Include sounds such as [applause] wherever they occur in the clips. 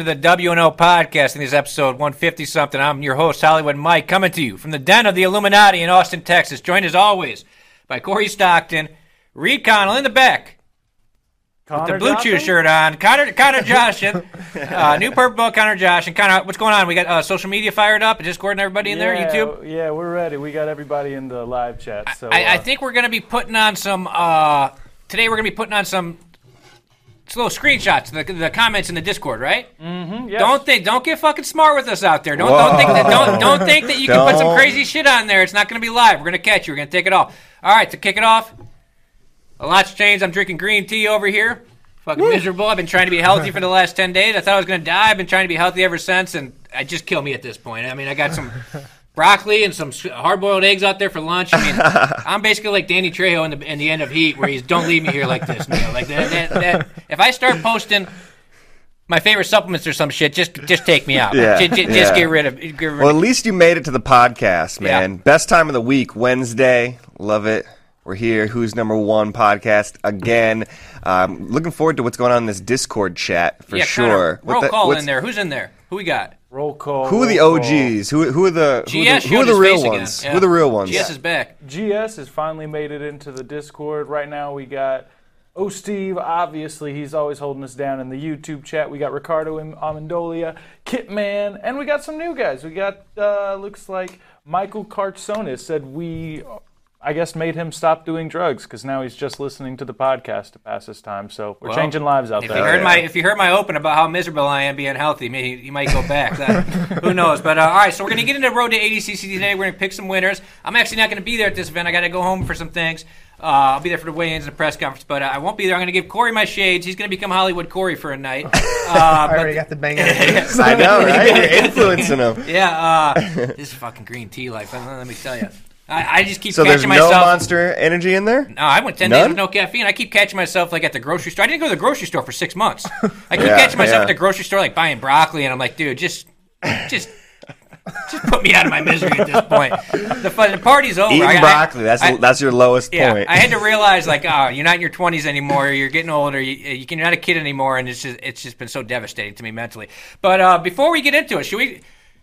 Welcome to the WNO podcast. In this episode 150 something, I'm your host, Hollywood Mike, coming to you from the den of the Illuminati in Austin, Texas. Joined as always by Corey Stockton, Reed Connell in the back. with the Blue Chew shirt on, Connor Connor [laughs] Joshin, uh, new purple book, Connor Josh, and Connor. What's going on? We got uh, social media fired up, Discord, and everybody in there, YouTube. Yeah, we're ready. We got everybody in the live chat. So I, I uh, think we're going to be putting on some. Uh, today, we're going to be putting on some little screenshots, the, the comments in the Discord, right? mm-hmm, yes. Don't think, don't get fucking smart with us out there. Don't don't think that don't don't think that you can put some crazy shit on there. It's not going to be live. We're going to catch you. We're going to take it off. All right, to kick it off, a lot's changed. I'm drinking green tea over here. Fucking miserable. I've been trying to be healthy for the last ten days. I thought I was going to die. I've been trying to be healthy ever since, and I just kill me at this point. I mean, I got some. Broccoli and some hard boiled eggs out there for lunch. I mean, [laughs] I'm basically like Danny Trejo in the in the end of Heat, where he's "Don't leave me here like this." Man. Like that, that, that, if I start posting my favorite supplements or some shit, just just take me out. Yeah, Just, just yeah. get rid of. Get rid Well, at of least you made it to the podcast, Yeah. man. Best time of the week, Wednesday. Love it. We're here. Who's number one podcast again? Um, looking forward to what's going on in this Discord chat for yeah, sure. Connor, What roll the- call in there. Who's in there? Who we got? Roll call. Who are the roll. OGs? Who, who are the who, are GS the, who are the real ones? Yeah. Who are the real ones? GS is back. GS has finally made it into the Discord. Right now, we got Oh Steve. Obviously, he's always holding us down in the YouTube chat. We got Ricardo Am- Amendolia, Kitman, and we got some new guys. We got uh, looks like Michael Kartsonis said we. I guess made him stop doing drugs because now he's just listening to the podcast to pass his time. So we're Well, changing lives out If there. you heard yeah. my if you heard my open about how miserable I am being healthy, maybe you might go back. That- [laughs] who knows? But uh, all right, so we're gonna get into road to ADCC today. We're gonna pick some winners. I'm actually not gonna be there at this event. I got to go home for some things. Uh, I'll be there for the weigh-ins and the press conference, but uh, I won't be there. I'm gonna give Corey my shades. He's gonna become Hollywood Corey for a night. [laughs] Uh, I but- already got the bang. [laughs] I know, right? You're influencing him. yeah, uh, this is fucking green tea life. Let let me tell you. I, I just keep So there's catching no myself. Monster Energy in there. No, I went ten days with no caffeine. I keep catching myself like at the grocery store. I didn't go to the grocery store for six months. [laughs] I keep Yeah, catching myself yeah. at the grocery store like buying broccoli, and I'm like, dude, just, just, just put me out of my misery at this point. The fun, the party's over. Eating I- broccoli. That's I- that's your lowest yeah, point. I had to [laughs] realize like, oh, you're not in your 20s anymore. You're getting older. You, you can, you're not a kid anymore, and it's just it's just been so devastating to me mentally. But uh, before we get into it, should we?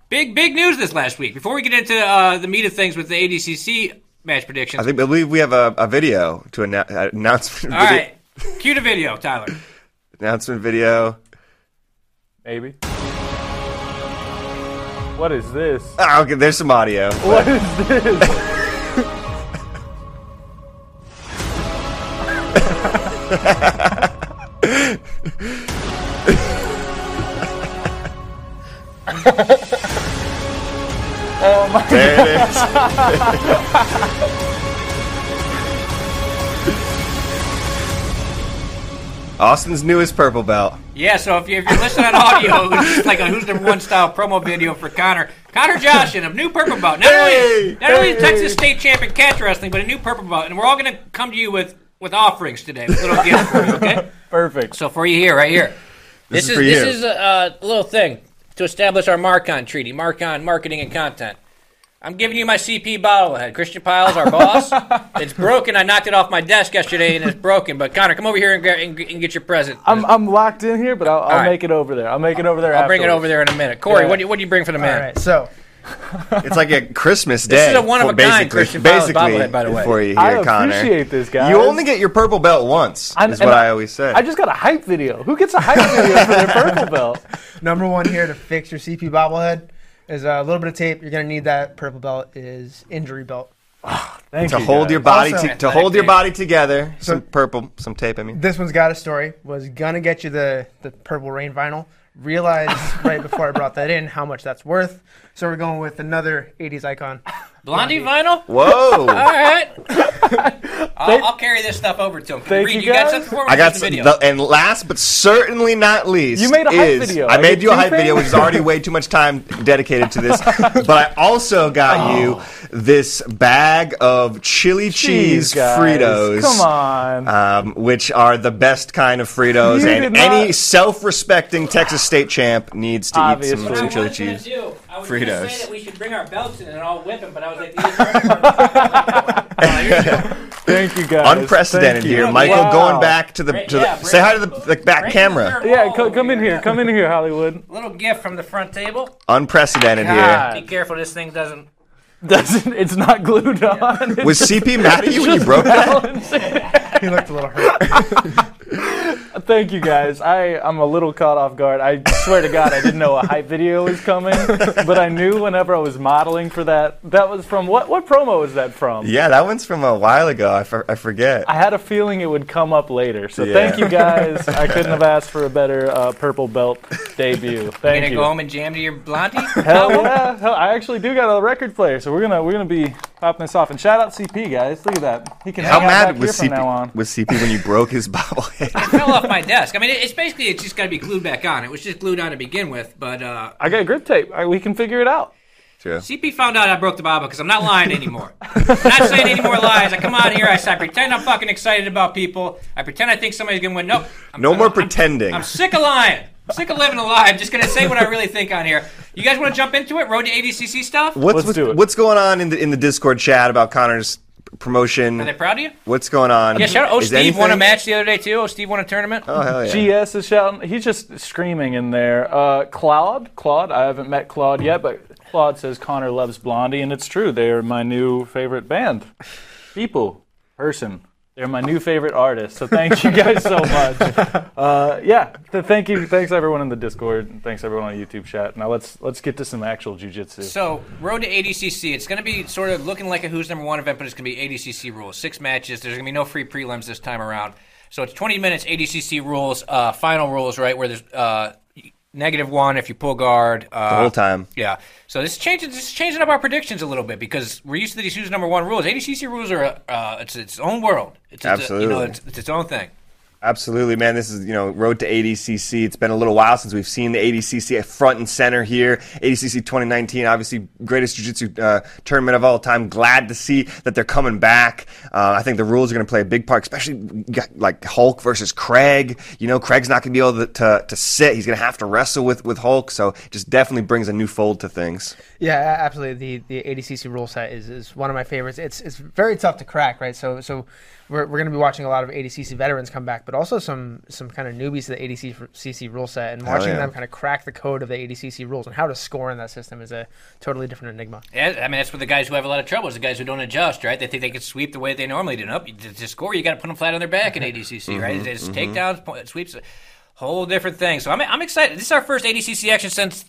Big big news this last week. Before we get into uh, the meat of things with the ADCC match predictions, I think I believe we have a, a video to announce uh, announcement. all video, right, cue the video, Tyler. [laughs] Announcement video. Maybe. What is this? Oh, okay, there's some audio. What is [laughs] this? [laughs] oh my There it is. Austin's newest purple belt. Yeah, so if, you, if you're listening on audio, [laughs] it's just like a Who's Number One style promo video for Connor. Connor Joshin of New Purple Belt. Not Hey! only, not only Hey! Texas State champion catch wrestling, but a New Purple Belt. And we're all going to come to you with, with offerings today, with little gifts for you, okay? [laughs] Perfect. So for you here, right here. This, is is, for this you. is a, a little thing to establish our Marcon treaty, Marcon marketing and content. I'm giving you my CP bobblehead. Christian Piles, our boss. [laughs] it's broken. I knocked it off my desk yesterday, and it's broken. But Connor, come over here and get, and, and get your present. I'm, I'm locked in here, but I'll, I'll right. make it over there. I'll make it over there. I'll bring it over there in a minute. Corey, Yeah. what, do you, what do you bring for the man? All right, so It's like a Christmas day. This is a one-of-a-kind Christian Piles basically bobblehead, by the way. For you here, I Connor. appreciate this, guys. You only get your purple belt once. I'm- is what I, always say. I just got a hype video. Who gets a hype video for their purple [laughs] belt? number one here to fix your CP bobblehead is a little bit of tape. You're gonna need that purple belt is injury belt. Ah, thank to you. hold guys. your body Also- to, to hold your body together. Some purple, some tape. I mean, This one's got a story. Was gonna get you the the purple rain vinyl. Realized right before I brought that in how much that's worth. So we're going with another '80s icon. Blondie vinyl? whoa! [laughs] All right. [laughs] I'll, I'll carry this stuff over to him. Thank Reed, you, you got guys. something for me? I got Just a some, video. the, and last but certainly not least, You made a hype is- video. I Are made you you a hype two video, which is already way too much time dedicated to this. [laughs] but I also got you this bag of chili cheese Jeez, guys. Fritos. Come on. Um, which are the best kind of Fritos, You and did not- any self-respecting Texas state champ needs to eat some, What some chili gonna cheese. Do, I was Fritos. gonna say that we should bring our belts in and all whip them, but I was like, these are you're [laughs] so- [laughs] Thank you, guys. Unprecedented Thank you. here, Michael. Wow. Going back to the, Right, to the yeah, say hi to the, the back bring camera. your Yeah, co- come in here. Come in here, Hollywood. [laughs] Little gift from the front table. Unprecedented God. Be careful, this thing doesn't. Doesn't it's not glued on? here. Was CP mad at you when you broke that? He looked a little hurt. Thank you guys. I I'm a little caught off guard. I swear to God, I didn't know a hype video was coming, but I knew whenever I was modeling for that. That was from what? What promo was that from? Yeah, that one's from a while ago. I, for, I forget. I had a feeling it would come up later. So Yeah. thank you guys. I [laughs] couldn't have asked for a better uh, purple belt debut. Thank You Thank gonna you. go home and jam to your blondie? Hell yeah! Hell, I actually do got a record player, so we're gonna we're gonna be popping this off. And shout out CP guys. Look at that. He can How hang out mad back here was from CP, now on. was CP when you broke his [laughs] bobblehead? fell off my desk. I mean, it's basically it's just got to be glued back on. It was just glued on to begin with, but uh, I got grip tape. I, we can figure it out. True. CP found out I broke the bobble because I'm not lying anymore. I'm not saying any more lies. I come on here, I, I pretend I'm fucking excited about people. I pretend I think somebody's gonna win. Nope. I'm, No I'm- more I'm- pretending. I'm sick of lying. I'm sick of living a lie. I'm just gonna say what I really think on here. You guys want to jump into it? Road to ADCC stuff? What's Let's what's, do it. what's going on in the in the Discord chat about Connor's promotion? Are they proud of you? What's going on? Yeah, shout out. Oh, Is Steve won a match the other day too. Oh, Steve won a tournament. Oh hell yeah! GS is shouting. He's just screaming in there. Uh, Claude, Claude. I haven't met Claude yet, but Claude says Connor loves Blondie, and it's true. They're my new favorite band. People, person. They're my new favorite artist. So thank you guys so much. [laughs] Uh, yeah, th- thank you. Thanks everyone in the Discord. and Thanks everyone on YouTube chat. Now let's let's get to some actual jujitsu. So, Road to ADCC, it's going to be sort of looking like a Who's Number One event, but it's going to be ADCC rules. Six matches. There's going to be no free prelims this time around. So it's 20 minutes ADCC rules, uh, final rules, right, where there's uh, negative one if you pull guard. Uh, The whole time. Yeah. So this is changing. This is changing up our predictions a little bit because we're used to these Who's Number One rules. ADCC rules are uh, it's its own world. It's, it's a- you know, Absolutely. it's, it's its own thing. Absolutely, man. This is you know road to ADCC. It's been a little while since we've seen the ADCC front and center here. ADCC 2019, obviously greatest jiu-jitsu uh, tournament of all time. Glad to see that they're coming back. Uh, I think the rules are going to play a big part, especially like Hulk versus Craig. You know, Craig's not going to be able to, to to sit. He's going to have to wrestle with with Hulk. So just definitely brings a new fold to things. Yeah, absolutely. The the ADCC rule set is, is one of my favorites. It's it's very tough to crack, right? So so we're, we're going to be watching a lot of ADCC veterans come back, but also some some kind of newbies to the ADCC rule set, and Hell watching yeah. them kind of crack the code of the ADCC rules and how to score in that system is a totally different enigma. Yeah, I mean that's what the guys who have a lot of trouble is the guys who don't adjust, right? They think they can sweep the way they normally do. Nope, to, to score you got to put them flat on their back in [laughs] ADCC, right? Mm-hmm, It's takedowns, po- sweeps, whole different thing. So I'm, I'm excited. This is our first ADCC action since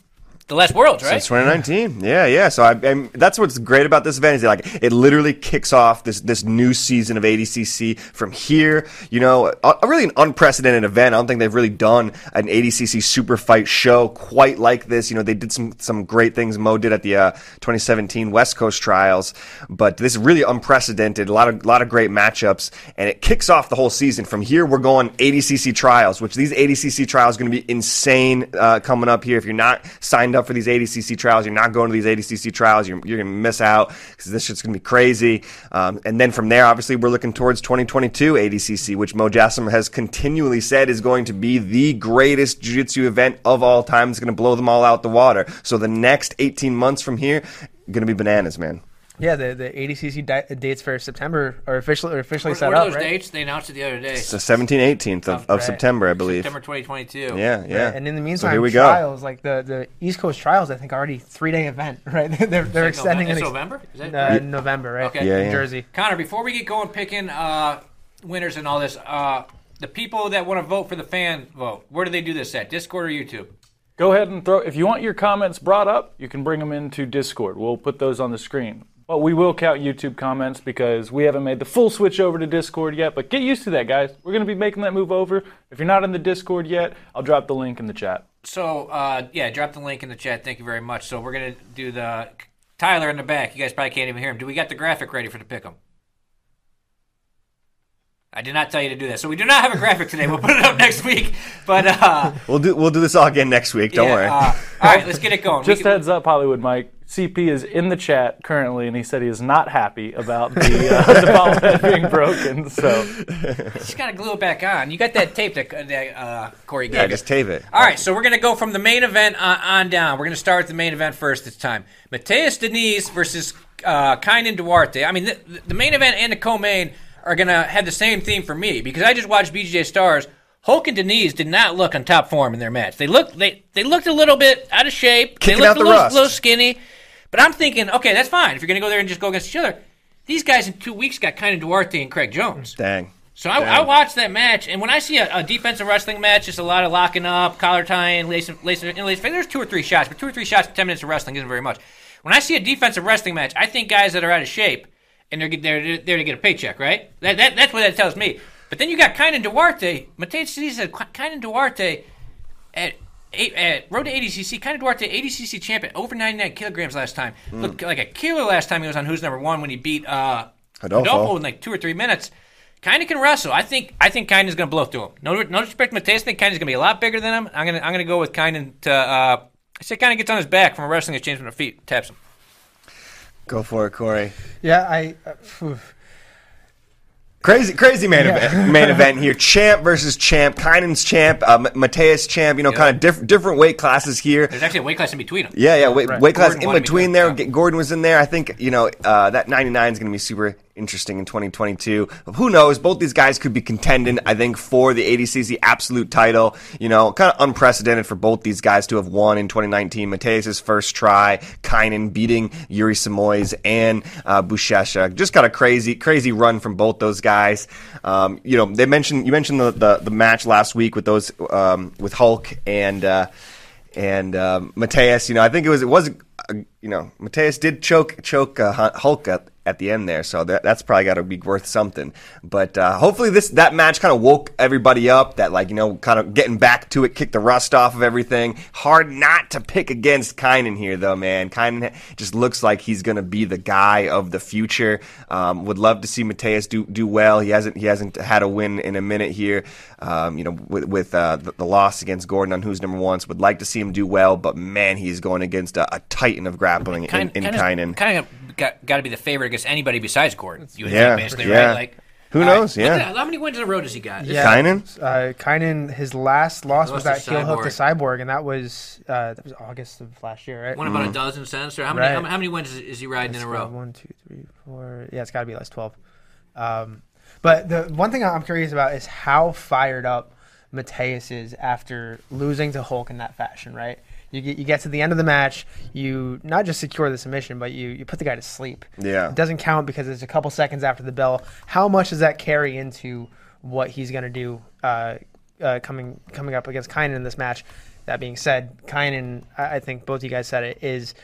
the last Worlds, right? Since 2019, yeah, yeah. So I, I'm, that's what's great about this event is like it literally kicks off this this new season of ADCC from here. You know, a, a really an unprecedented event. I don't think they've really done an ADCC super fight show quite like this. You know, they did some some great things. Mo did at the uh, 2017 West Coast Trials, but this is really unprecedented. A lot of lot of great matchups, and it kicks off the whole season. From here, we're going ADCC Trials, which these ADCC Trials are going to be insane uh, coming up here. If you're not signed up up for these ADCC trials. You're not going to these ADCC trials. You're, you're going to miss out because this shit's going to be crazy. Um, and then from there, obviously, we're looking towards 2022 ADCC, which Mo Jassim has continually said is going to be the greatest jiu-jitsu event of all time. It's going to blow them all out the water. So the next 18 months from here, going to be bananas, man. Yeah, the the ADCC di- dates for September are officially are officially What, set what are up, those right? dates? They announced it the other day. It's the 17th, 18th of, of Right. September, I believe. September 2022. Yeah, yeah. Right, And in the So meantime, here we go. trials like the, the East Coast trials, I think already three day event, [laughs] right? they're they're extending it. It's November? Is that Uh, right? November, right? Okay. Yeah, yeah. Jersey. Connor, before we get going picking uh, winners and all this, uh, the people that want to vote for the fan vote, where do they do this at? Discord or YouTube? Go ahead and throw. If you want your comments brought up, you can bring them into Discord. We'll put those on the screen. But we will count YouTube comments because we haven't made the full switch over to Discord yet. But get used to that, guys. We're going to be making that move over. If you're not in the Discord yet, I'll drop the link in the chat. So, uh, yeah, drop the link in the chat. Thank you very much. So, we're going to do the Tyler in the back. You guys probably can't even hear him. Do we got the graphic ready for the pick 'em? I did not tell you to do that. So, we do not have a graphic today. We'll put it up next week. But, uh, We'll do we'll do this all again next week. Don't yeah, worry. uh, all right, let's get it going. [laughs] Just can- heads up, Hollywood Mike. CP is in the chat currently, and he said he is not happy about the, uh, [laughs] the bobblehead [laughs] being broken. So just got to glue it back on. You got that tape that, that uh, Corey gave yeah, just tape it. All right, so we're going to go from the main event on, on down. We're going to start with the main event first this time. Mateus Diniz versus uh, Kynan Duarte. I mean, the, the main event and the co-main are going to have the same theme for me because I just watched BJJ Stars. Hulk and Diniz did not look on top form in their match. They looked they they looked a little bit out of shape. Kicking they looked out a little, rust. little skinny. But I'm thinking, okay, that's fine. If you're going to go there and just go against each other, these guys in two weeks got Kynan Duarte and Craig Jones. Dang. So I, I watched that match, and when I see a, a defensive wrestling match, just a lot of locking up, collar tying, lacing, lacing, lacing. There's two or three shots, but two or three shots in ten minutes of wrestling isn't very much. When I see a defensive wrestling match, I think guys that are out of shape and they're they're there to get a paycheck, right? That, that that's what that tells me. But then you got Kynan Duarte, Mateus City said Kynan Duarte at. Eight, at Road to ADCC, Kynan Duarte, ADCC champion, over 99 kilograms last time. Looked like a killer last time he was on Who's Number One when he beat uh, Rodolfo. Rodolfo in like two or three minutes. Kind of can wrestle. I think. I think Kynan is going to blow through him. No, no disrespect, to Mateus. I think Kynan is going to be a lot bigger than him. I'm going to. I'm going to go with Kynan to. Uh, I say Kynan gets on his back from a wrestling exchange with the feet, taps him. Go for it, Corey. Yeah, I. Uh, phew. Crazy, crazy main Yeah. event, main event here. Champ versus champ. Kynan's champ. Uh, Mateus champ. You know, kind of diff- different weight classes here. There's actually a weight class in between them. Yeah, yeah. Weight, Right. weight class Gordon in between between, there. yeah. Gordon was in there. I think you know uh, that 99 is going to be super interesting in 2022. Who knows? Both these guys could be contending. I think for the ADCC absolute title. You know, kind of unprecedented for both these guys to have won in 2019. Mateus' first try. Kynan beating Yuri Simões and uh, Buchecha. Just got a crazy, crazy run from both those guys. Um, you know, they mentioned you mentioned the, the the match last week with those um, with Hulk and. Uh, and um, Mateus, you know, I think it was it was uh, you know Mateus did choke choke uh, Hulk at, at the end there, so that, that's probably got to be worth something. But uh, hopefully this that match kind of woke everybody up. That like you know kind of getting back to it, kicked the rust off of everything. Hard not to pick against Kynan here though, man. Kynan just looks like he's gonna be the guy of the future. Um, would love to see Mateus do do well. He hasn't he hasn't had a win in a minute here. Um, you know, with, with uh, the, the loss against Gordon on who's number one, so would like to see him do well. But man, he's going against a, a titan of grappling in, in Kynan. Kind of got, got to be the favorite against anybody besides Gordon. You would Yeah, think, basically, yeah. right? Like, Who knows? look Yeah. that. How many wins in a row does he got? Yeah. Kynan? Uh, Kynan, his last loss was that heel hook to Cyborg. Cyborg, and that was uh, that was August of last year, right? Won about a dozen cents, or how many? Right. How, how many wins is, is he riding in a row? One, two, three, four. Yeah, it's got to be at least twelve. Um, but the one thing I'm curious about is how fired up Mateus is after losing to Hulk in that fashion, right? You get you get to the end of the match, you not just secure the submission, but you you put the guy to sleep. Yeah. it doesn't count because it's a couple seconds after the bell. How much does that carry into what he's going to do uh, uh, coming coming up against Kynan in this match? That being said, Kynan, I I think both you guys said it, is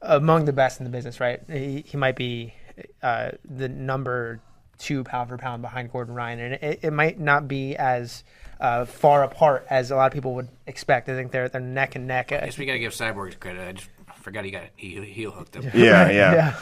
among the best in the business, right? He, he might be uh, the number two pound for pound behind Gordon Ryan, and it, it might not be as uh, far apart as a lot of people would expect. I think they're they're neck and neck. I guess we got to give Cyborg credit. I just forgot he got he heel hooked him. Yeah, yeah. [laughs] yeah.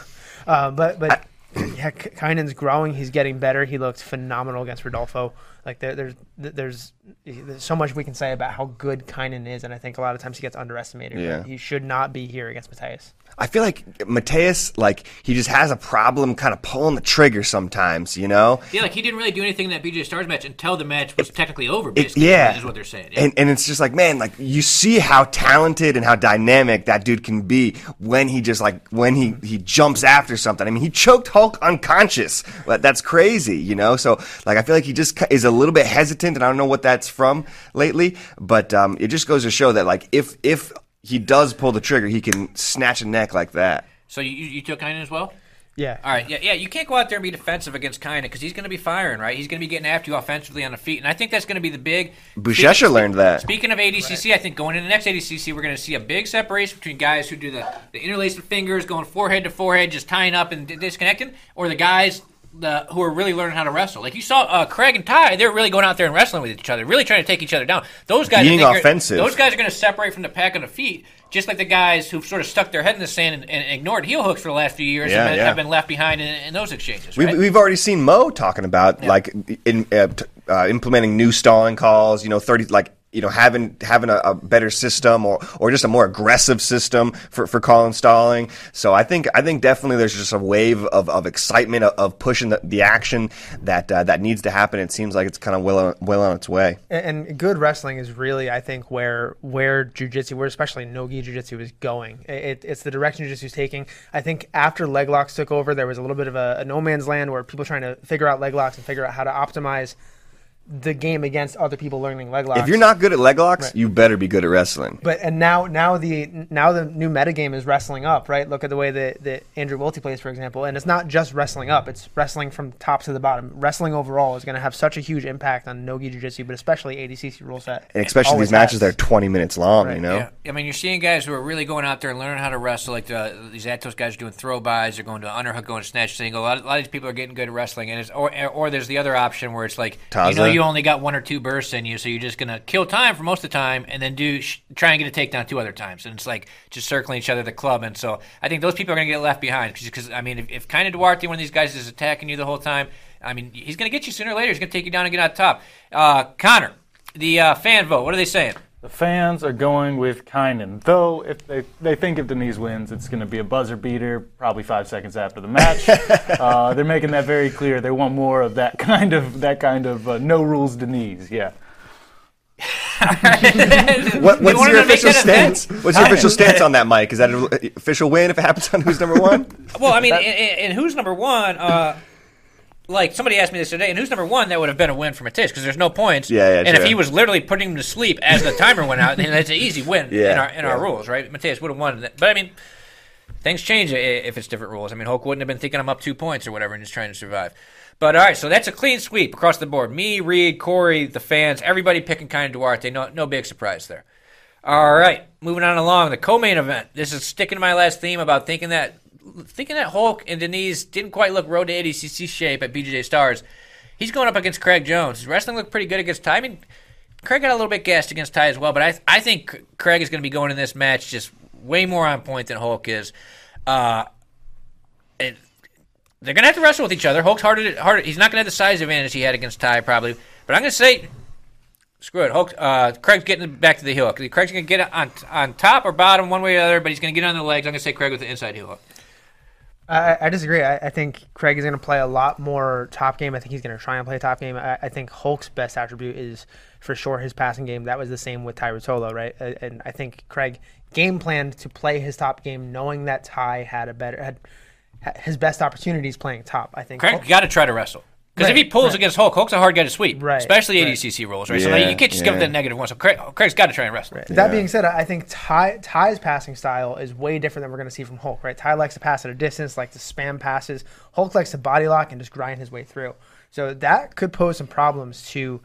Uh, but but yeah, K- Kynan's growing. He's getting better. He looked phenomenal against Rodolfo. Like there, there's there's there's so much we can say about how good Kynan is, and I think a lot of times he gets underestimated. Yeah. He should not be here against Mateus. I feel like Mateus, like he just has a problem, kind of pulling the trigger sometimes. You know, Yeah, like he didn't really do anything in that BJJ Stars match until the match was technically over. It- yeah, is what they're saying. Yeah. And and it's just like, man, like you see how talented and how dynamic that dude can be when he just like when he he jumps after something. I mean, he choked Hulk unconscious. That's crazy, you know. So like, I feel like he just is a little bit hesitant, and I don't know what that's from lately. But um, it just goes to show that like if if he does pull the trigger, he can snatch a neck like that. so you, you took Kynan as well. Yeah. All right, yeah, yeah. You can't go out there and be defensive against Kynan because he's going to be firing, right? He's going to be getting after you offensively on the feet, and I think that's going to be the big. Buchecha Speaking- learned that. Speaking of ADCC, I think going into the next ADCC, we're going to see a big separation between guys who do the, the interlaced fingers, going forehead to forehead, just tying up and disconnecting, or the guys the, who are really learning how to wrestle. Like you saw uh, Craig and Ty, they're really going out there and wrestling with each other, really trying to take each other down. Those guys, Being are- offensive. those guys are going to separate from the pack on the feet, just like the guys who've sort of stuck their head in the sand and, and ignored heel hooks for the last few years Yeah, have, been, yeah. have been left behind in, in those exchanges. We've, we've already seen Mo talking about like in, uh, t- uh, implementing new stalling calls. You know, thirty like you know having having a, a better system or or just a more aggressive system for for calling stalling. So I think I think definitely there's just a wave of, of excitement of, of pushing the, the action that uh, that needs to happen. It seems like it's kind of well on, well on its way. And, and good wrestling is really, I think, where where jujitsu, where especially nogi jujitsu is going. It, it's the direction jujitsu is taking. I think after leg locks took over, there was a little bit of a, a no man's land where people trying to figure out leg locks and figure out how to optimize the game against other people learning leg locks. If you're not good at leg locks, Right. you better be good at wrestling. But and now now the now the new metagame is wrestling up, right? Look at the way that, that Andrew Wiltse plays, for example, and it's not just wrestling up; it's wrestling from top to the bottom. Wrestling overall is going to have such a huge impact on Nogi Jiu-Jitsu, but especially ADCC rule set. And especially these matches has. that are 20 minutes long, Right. you know? Yeah, I mean, you're seeing guys who are really going out there and learning how to wrestle. Like the, these Atos guys are doing throw bys, they're going to underhook, going to snatch single. A lot, of, a lot of these people are getting good at wrestling, and it's or or there's the other option where it's like you know Taza. You only got one or two bursts in you, so you're just gonna kill time for most of the time, and then do sh- try and get a takedown two other times, and it's like just circling each other the club. And so I think those people are gonna get left behind because I mean, if, if Kynan Duarte, one of these guys, is attacking you the whole time, I mean, he's gonna get you sooner or later. He's gonna take you down and get on top. Uh, Connor, the uh, fan vote. What are they saying? The fans are going with Kynan, though if they, they think if Diniz wins, it's going to be a buzzer beater, probably five seconds after the match. [laughs] uh, they're making that very clear. They want more of that kind of that kind of uh, no rules Diniz. Yeah. [laughs] What, what's your official that a stance? What's your official [laughs] stance on that, Mike? Is that an official win if it happens on who's number one? Well, I mean, and, and who's number one? Uh, like somebody asked me this today, and who's number one? That would have been a win for Mateus because there's no points. Yeah, yeah, And if he was literally putting him to sleep as the timer went out, then that's an easy win [laughs] Yeah, in our in our rules, right? Mateus would have won. That. But I mean, things change if it's different rules. I mean, Hulk wouldn't have been thinking I'm up two points or whatever and just trying to survive. But all right, so that's a clean sweep across the board. Me, Reed, Corey, the fans, everybody picking Kynan Duarte. No, no big surprise there. All right, moving on along the co-main event. This is sticking to my last theme about thinking that thinking that Hulk and Diniz didn't quite look road to ADCC shape at BJJ Stars. He's going up against Craig Jones. His wrestling looked pretty good against Ty. I mean, Craig got a little bit gassed against Ty as well, but I I think Craig is going to be going in this match just way more on point than Hulk is. Uh, and they're going to have to wrestle with each other. Hulk's harder, to, harder. He's not going to have the size advantage he had against Ty probably, but I'm going to say Screw it. Hulk, uh, Craig's getting back to the heel hook. Craig's going to get on on top or bottom, one way or the other, but he's going to get on the legs. I'm going to say Craig with the inside heel hook. I, I disagree. I, I think Craig is going to play a lot more top game. I think he's going to try and play top game. I, I think Hulk's best attribute is for sure his passing game. That was the same with Ty Rotolo, right? And I think Craig game planned to play his top game, knowing that Ty had a better had, had his best opportunities playing top. I think Craig Hulk- got to try to wrestle. Because if he pulls right. against Hulk, Hulk's a hard guy to sweep, Right, especially right. ADCC rules, right? so like, you can't just give yeah. him that negative one. So Craig, Craig's got to try and wrestle. That being said, I think Ty Ty's passing style is way different than we're going to see from Hulk. Right? Ty likes to pass at a distance, likes to spam passes. Hulk likes to body lock and just grind his way through. So that could pose some problems to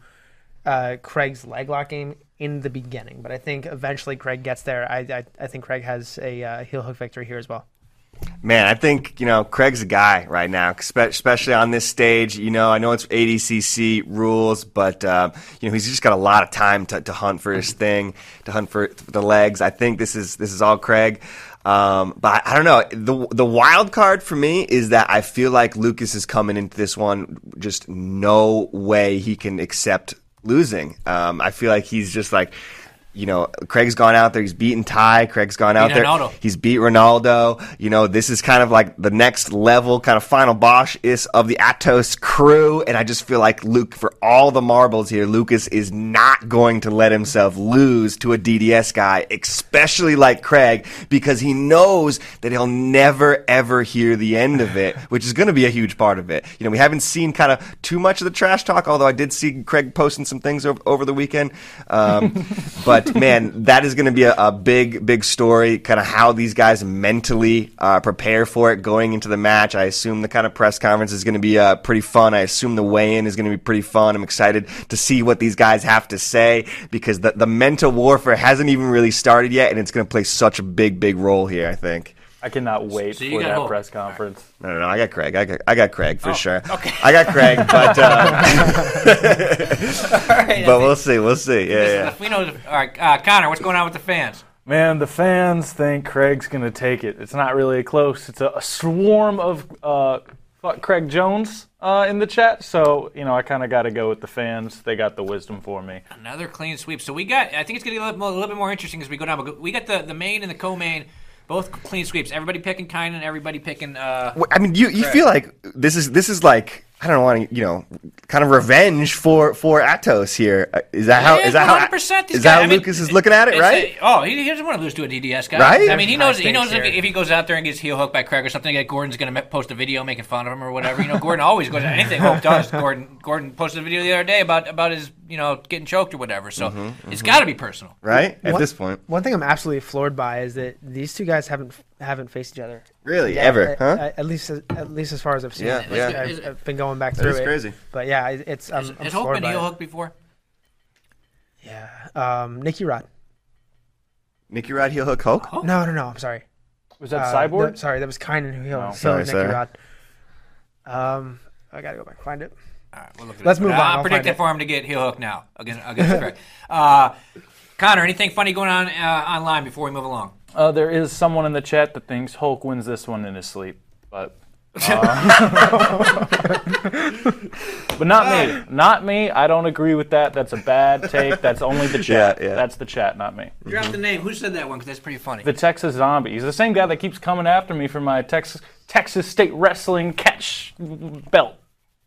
uh, Craig's leg lock game in the beginning. But I think eventually Craig gets there. I I, I think Craig has a uh, heel hook victory here as well. Man, I think you know Craig's a guy right now, especially on this stage. You know, I know it's ADCC rules, but uh, you know he's just got a lot of time to, to hunt for his thing, to hunt for the legs. I think this is this is all Craig. Um, but I, I don't know. The the wild card for me is that I feel like Lucas is coming into this one just no way he can accept losing. Um, I feel like he's just like you know, Craig's gone out there. He's beaten Ty. Craig's gone out Beat there. Ronaldo. He's beat Ronaldo. You know, this is kind of like the next level, kind of final boss is of the Atos crew. And I just feel like Luke, for all the marbles here, Lucas is not going to let himself lose to a DDS guy, especially like Craig, because he knows that he'll never ever hear the end of it, [laughs] which is going to be a huge part of it. You know, we haven't seen kind of too much of the trash talk, although I did see Craig posting some things over, over the weekend. Um, [laughs] but man, that is going to be a, a big, big story. Kind of how these guys mentally uh, prepare for it going into the match. I assume the kind of press conference is going to be uh, pretty fun. I assume the weigh-in is going to be pretty fun. I'm excited to see what these guys have to say because the the mental warfare hasn't even really started yet, and it's going to play such a big, big role here. I think. I cannot wait So for that hope. press conference. No, no, no. I got Craig. I got, I got Craig for sure. Oh, okay. I got Craig, but uh, [laughs] All right, [laughs] but we'll see. We'll see. Yeah, yeah. We know. All right, uh, Connor, what's going on with the fans? Man, the fans think Craig's gonna take it. It's not really a close. It's a, a swarm of uh, fuck Craig Jones uh, in the chat. So you know, I kind of got to go with the fans. They got the wisdom for me. Another clean sweep. So we got. I think it's going to get a little, a little bit more interesting as we go down. But we got the the main and the co-main, both clean sweeps. Everybody picking Kynan. Everybody picking. Uh, I mean, you you feel like this is this is like I don't want to you know kind of revenge for for Atos here. Uh, that how Yeah, is that how 100% these is that guys- how I mean, Lucas is looking at it, right? a- oh, he, he doesn't want to lose to a DDS guy, Right? I mean, he knows he knows if, if he goes out there and gets heel hooked by Craig or something, like Gordon's going to post a video making fun of him or whatever. You know, Gordon always goes anything Hulk does. [laughs] Gordon Gordon posted a video the other day about about his you know getting choked or whatever. So Mm-hmm, it's got to be personal. right at One- this point, One thing I'm absolutely floored by is that these two guys haven't haven't faced each other. really Yeah, ever, at, huh? at- at least at least as far as I've seen Yeah, it. yeah. I've, Is- I've been going back That through is it. crazy. But yeah, it- it's I'm, Has, I'm has Hulk been heel it. hooked before? Yeah, um, Nicky Rod. Nicky Rod heel hook Hulk. No, no, no. I'm sorry. Was that Uh, Cyborg? no, sorry, that was Kynan who heel. No. so Sorry, was Nicky sorry. Rod. Um, I gotta go back and find it. All right, we'll look Let's move on, I'm I'll predicting it. for him to get heel hook now against against Craig. Uh, Connor, anything funny going on uh, online before we move along? Uh, there is someone in the chat that thinks Hulk wins this one in his sleep, but. uh, [laughs] [laughs] but not me. Not me. I don't agree with that. That's a bad take. That's only the [laughs] chat. Yeah, yeah. That's the chat, not me. Drop the name. Who said that one? Because that's pretty funny. The Texas Zombie. He's the same guy that keeps coming after me for my Texas Texas State Wrestling catch belt.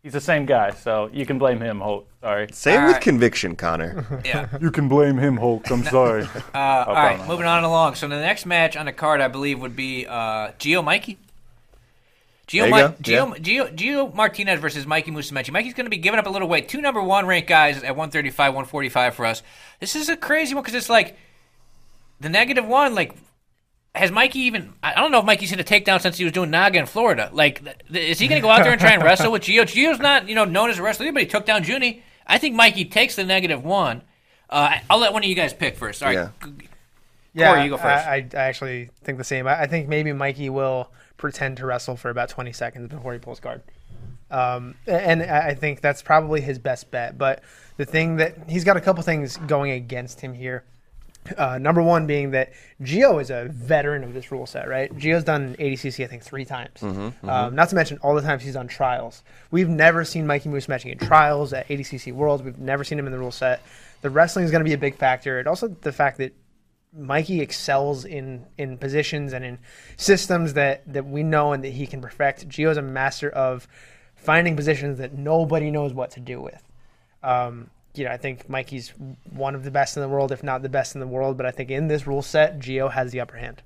He's the same guy, so you can blame him, Hulk. Sorry. Say it All with right. conviction, Connor. [laughs] yeah. You can blame him, Hulk. I'm [laughs] sorry. Uh, all right, moving on along. So the next match on the card, I believe, would be uh, Geo Mikey. Geo, There you Mi- go, Geo, Geo, Geo Martinez versus Mikey Musumeci. Mikey's going to be giving up a little weight. Two number one ranked guys at 135, 145 for us. This is a crazy one because it's like the negative one. Like, has Mikey even? I don't know if Mikey's hit a takedown since he was doing Naga in Florida. Like, th- th- is he going to go out there and try and wrestle with Geo? Geo's not, you know, known as a wrestler, but he took down Junny. I think Mikey takes the negative one. Uh, I'll let one of you guys pick first. All right. Yeah. G- Yeah, you go first. I, I, I actually think the same. I, I think maybe Mikey will pretend to wrestle for about 20 seconds before he pulls guard. Um, and I I think that's probably his best bet. But the thing that he's got a couple things going against him here. Uh, number one being that Geo is a veteran of this rule set, right? Geo's done ADCC, I think, three times. Um, not to mention all the times he's on trials. We've never seen Mikey Musumeci in trials at ADCC Worlds. We've never seen him in the rule set. The wrestling is going to be a big factor. And also the fact that Mikey excels in in positions and in systems that that we know and that he can perfect. Geo's a master of finding positions that nobody knows what to do with. Um, you know, I think Mikey's one of the best in the world, if not the best in the world. But I think in this rule set, Geo has the upper hand.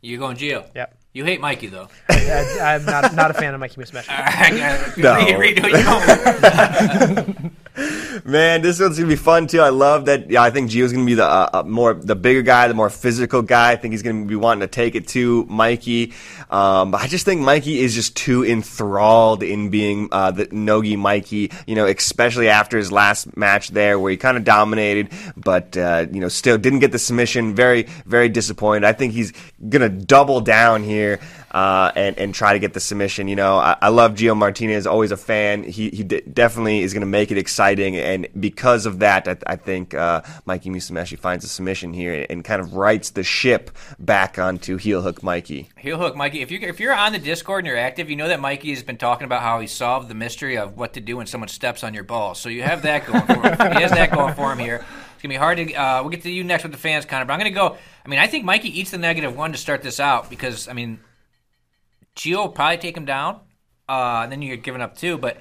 You going Geo? Yep. You hate Mikey though. [laughs] I, I'm not not a fan of Mikey Musumeci. No. Reed, read what you going with. Man, this one's gonna be fun too. I love that. Yeah, I think Geo's gonna be the uh, uh, more the bigger guy, the more physical guy. I think he's gonna be wanting to take it to Mikey. Um, but I just think Mikey is just too enthralled in being uh, the Nogi Mikey. You know, especially after his last match there, where he kind of dominated, but uh, you know, still didn't get the submission. Very, very disappointed. I think he's gonna double down here here uh, and and try to get the submission. You know, I, I love Geo Martinez, always a fan. He he d- definitely is going to make it exciting, and because of that, I, I think uh, Mikey Musumeci finds a submission here and kind of rights the ship back onto heel hook Mikey. Heel hook, Mikey. If you if you're on the Discord and you're active, you know that Mikey has been talking about how he solved the mystery of what to do when someone steps on your balls. So you have that going for him. he has that going for him here. Gonna be hard to. Uh, we'll get to you next with the fans, Connor. But I'm gonna go. I mean, I think Mikey eats the negative one to start this out because I mean, Geo will probably take him down. Uh, and then you're giving up two, but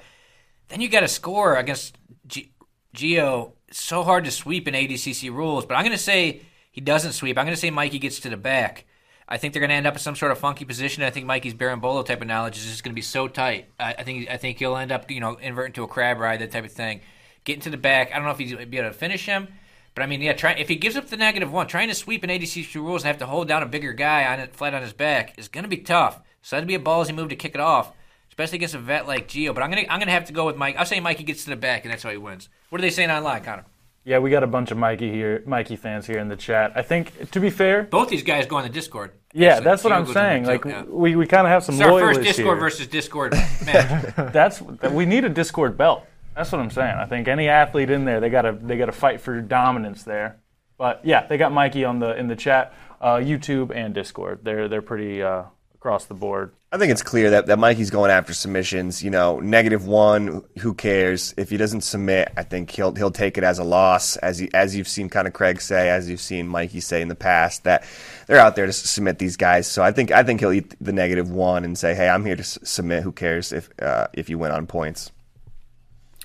then you got to score against G- Geo. So hard to sweep in ADCC rules, but I'm going to say he doesn't sweep. I'm going to say Mikey gets to the back. I think they're going to end up in some sort of funky position. I think Mikey's berimbolo type of knowledge is just going to be so tight. I, I think I think he'll end up you know inverting to a crab ride that type of thing, getting to the back. I don't know if he's be able to finish him, but I mean yeah, try if he gives up the negative one, trying to sweep an in ADCC rules and have to hold down a bigger guy on it flat on his back is going to be tough. So that'd be a ballsy move to kick it off especially against a vet like Geo. But I'm gonna I'm gonna have to go with Mike. I'll say Mikey gets to the back, and that's how he wins. What are they saying online, Connor? Yeah, we got a bunch of Mikey here, Mikey fans here in the chat. I think, to be fair, Both these guys go on the Discord. yeah, that's what I'm saying. Like, yeah. we, we kind of have some it's our first Discord here. versus Discord [laughs] match. That's we need a Discord belt. That's what I'm saying. I think any athlete in there, they gotta they gotta fight for dominance there. But yeah, they got Mikey on the in the chat, uh, YouTube and Discord. They're they're pretty uh, across the board. I think it's clear that, that Mikey's going after submissions. You know, negative one, who cares? If he doesn't submit, I think he'll he'll take it as a loss, as he, as you've seen kind of Craig say, as you've seen Mikey say in the past that they're out there to submit these guys. So I think I think he'll eat the negative one and say, hey, I'm here to s- submit. Who cares if uh, if you win on points?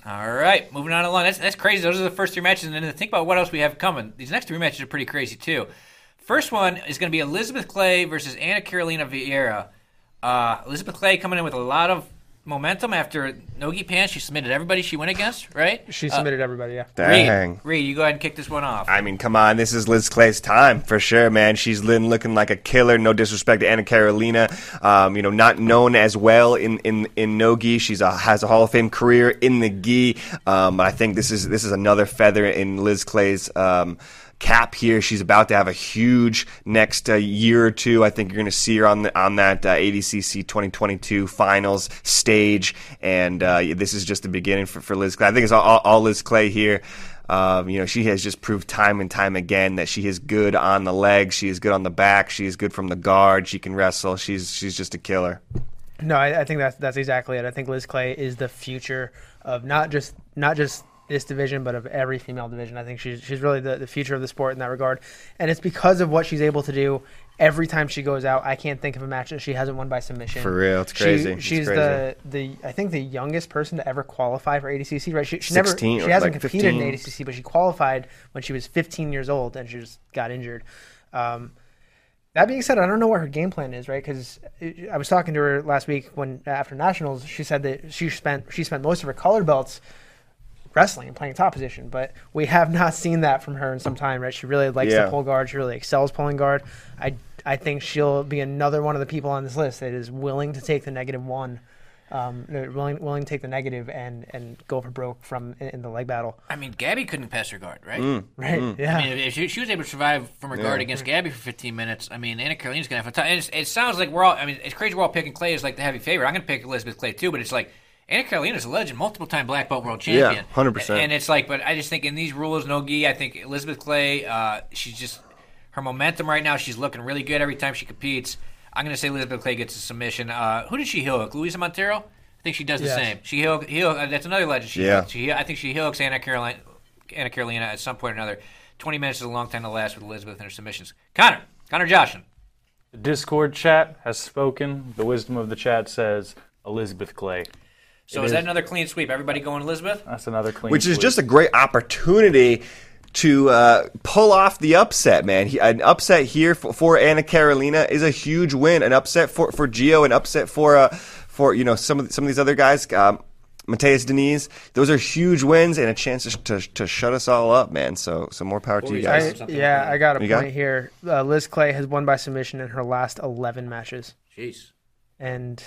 All right, moving on along. That's that's crazy. Those are the first three matches, and then think about what else we have coming. These next three matches are pretty crazy too. First one is going to be Elizabeth Clay versus Anna Carolina Vieira. Uh, Elizabeth Clay coming in with a lot of momentum after Nogi Pan. She submitted everybody she went against, right? She submitted everybody. Yeah. Dang. Reed, Reed, you go ahead and kick this one off. I mean, come on, this is Liz Clay's time for sure, man. She's been looking like a killer. No disrespect to Anna Carolina, um, you know, not known as well in in in no gi. She's a has a Hall of Fame career in the gi. Um, I think this is this is another feather in Liz Clay's. Um, cap here. She's about to have a huge next uh, year or two. I think you're going to see her on the, on that uh, ADCC 2022 finals stage, and uh, this is just the beginning for, for Liz Clay. I think it's all, all, Liz Clay here. Um, you know, she has just proved time and time again that she is good on the legs, she is good on the back, she is good from the guard, she can wrestle. She's she's just a killer. No, I, I think that's that's exactly it. I think Liz Clay is the future of not just not just this division, but of every female division. I think she's she's really the, the future of the sport in that regard, and it's because of what she's able to do. Every time she goes out, I can't think of a match that she hasn't won by submission. For real, it's She- crazy. It's she's crazy. the the I think the youngest person to ever qualify for ADCC. Right? She, she never 16 she hasn't like competed 15. in ADCC, but she qualified when she was 15 years old, and she just got injured. Um, that being said, I don't know what her game plan is, right? Because I was talking to her last week when after nationals, she said that she spent she spent most of her color belts wrestling and playing top position, but we have [laughs] not seen that from her in some time, right? She really likes Yeah. to pull guard. She really excels pulling guard. I I think she'll be another one of the people on this list that is willing to take the negative one, um, willing willing to take the negative and and go for broke from in, in the leg battle, I mean, Gabby couldn't pass her guard, right? Mm. [laughs] right? Yeah. I mean, if she, she was able to survive from her guard against Gabby for 15 minutes, I mean, Anna Carolina's gonna have a time. And it's, it sounds like we're all. I mean, it's crazy we're all picking Clay as like the heavy favorite. I'm gonna pick Elizabeth Clay too, but it's like Anna Carolina's a legend, multiple time black belt world champion. Yeah, 100%. And it's like, but I just think in these rules, no gi. I think Elizabeth Clay, uh, she's just her momentum right now. She's looking really good every time she competes. I'm gonna say Elizabeth Clay gets a submission. Uh, who did she heel hook? Luiza Monteiro. I think she does the Yes. same. She heel, heel uh, that's another legend. She Yeah. hooked. she I think she heel hooks Anna Carolina. Anna Carolina at some point or another. 20 minutes is a long time to last with Elizabeth and her submissions. Connor, Connor Joshin. The Discord chat has spoken. The wisdom of the chat says Elizabeth Clay. So is that another clean sweep? Everybody going Elizabeth? That's another clean. Sweep. Which is just a great opportunity to uh, pull off the upset, man. He, an upset here for, for Anna Carolina is a huge win. An upset for for Geo, an upset for uh, for you know some of some of these other guys. Um, Mateus Diniz, those are huge wins and a chance to, to, to shut us all up, man. So, so more power to you guys. I, yeah. I got a You point it? here. Uh, Liz Clay has won by submission in her last 11 matches, Jeez. and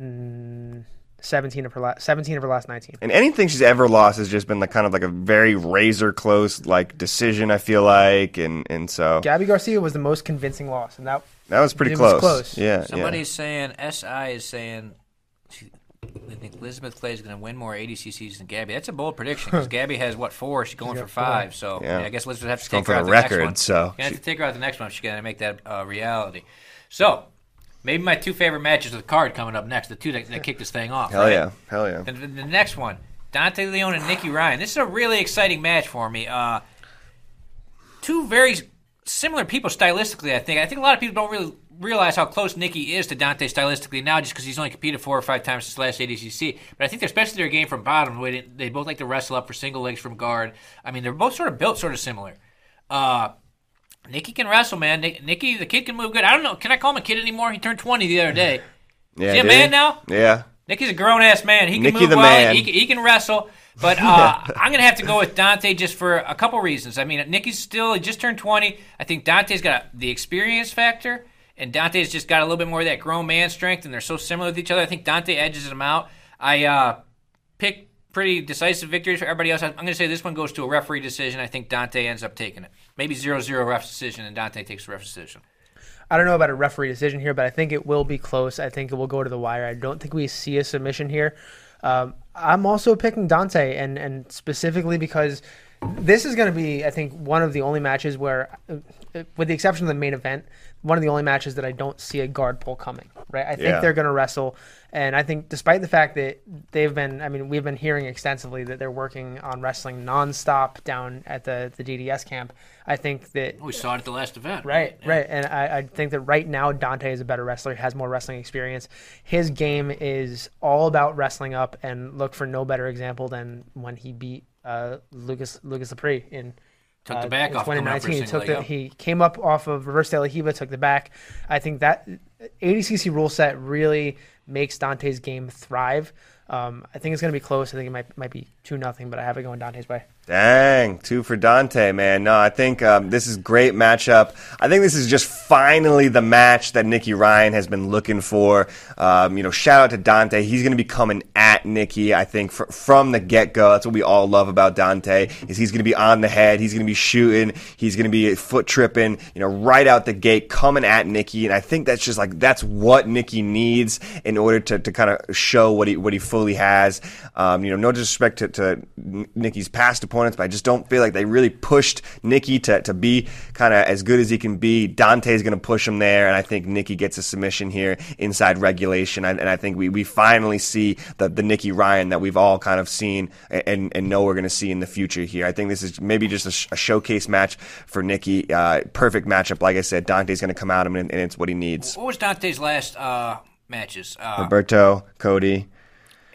mm, 17 of her last 17 of her last 19. And anything she's ever lost has just been like kind of like a very razor close like decision. I feel like, and and so Gabby Garcia was the most convincing loss, and that That was pretty It was close. close. Yeah. Somebody's saying SI is saying. she- I think Elizabeth Clay is going to win more ADCCs than Gabby. That's a bold prediction because Gabby has what four? She's going for five. So Yeah. yeah, I guess Elizabeth has to going take her for out the the next record, one. so Gonna have to take her out the next one. if She's going to make that uh, reality. So maybe my two favorite matches of the card coming up next. The two that, that kick this thing off. Hell right? yeah. Hell yeah. The, the, the next one, Dante Leon and Nicky Ryan. This is a really exciting match for me. Uh, two very similar people stylistically. I think. I think a lot of people don't really realize how close Nicky is to Dante stylistically now, just because he's only competed four or five times since last ADCC. But I think, they're especially their game from bottom, the way they, they both like to wrestle up for single legs from guard. I mean, they're both sort of built sort of similar. Uh, Nicky can wrestle, man. Nicky, the kid can move good. I don't know. Can I call him a kid anymore? He turned 20 the other day. Yeah. Is he a man now? Yeah. Nicky's a grown ass man. He can Nicky move the well. man. He, can- he can wrestle. But [laughs] uh, I'm going to have to go with Dante just for a couple reasons. I mean, Nicky's still he just turned 20. I think Dante's got the experience factor, and Dante's just got a little bit more of that grown man strength, and they're so similar with each other. I think Dante edges him out. I uh, pick pretty decisive victories for everybody else. I'm going to say this one goes to a referee decision. I think Dante ends up taking it. Maybe 0-0 ref decision, and Dante takes the ref decision. I don't know about a referee decision here, but I think it will be close. I think it will go to the wire. I don't think we see a submission here. Um, I'm also picking Dante, and and specifically because this is going to be, I think, one of the only matches where, uh, with the exception of the main event, one of the only matches that I don't see a guard pull coming. Right? I think Yeah. they're going to wrestle, and I think despite the fact that they've been, I mean, we've been hearing extensively that they're working on wrestling nonstop down at the the DDS camp. I think that We saw it at the last event. Right, right. And I, I think that right now Dante is a better wrestler, has more wrestling experience. His game is all about wrestling up and look for no better example than when he beat uh, Lucas Lucas Lepri in Took the uh, back in off, coming out 2019. He took the, he came up off of reverse De La Riva, took the back. I think that ADCC rule set really makes Dante's game thrive. Um, I think it's going to be close. I think it might might be two nothing, but I have it going Dante's way. Dang, two for Dante, man. No, I think um, this is great matchup. I think this is just finally the match that Nicky Ryan has been looking for. Um, you know, shout out to Dante. He's going to be coming at Nicky. I think fr- from the get go. That's what we all love about Dante. Is he's going to be on the head. He's going to be shooting. He's going to be foot tripping. You know, right out the gate, coming at Nicky. And I think that's just like that's what Nicky needs in order to, to kind of show what he what he fully has. Um, you know, no disrespect to, to Nicky's past opponents, but I just don't feel like they really pushed Nicky to, to be kind of as good as he can be. Dante's going to push him there, and I think Nicky gets a submission here inside regulation. And, and I think we, we finally see the, the Nicky Ryan that we've all kind of seen and, and know we're going to see in the future here. I think this is maybe just a, sh- a showcase match for Nicky. Uh, perfect matchup. Like I said, Dante's going to come him, and, and it's what he needs. What was Dante's last uh, matches? Uh, Roberto, Cody.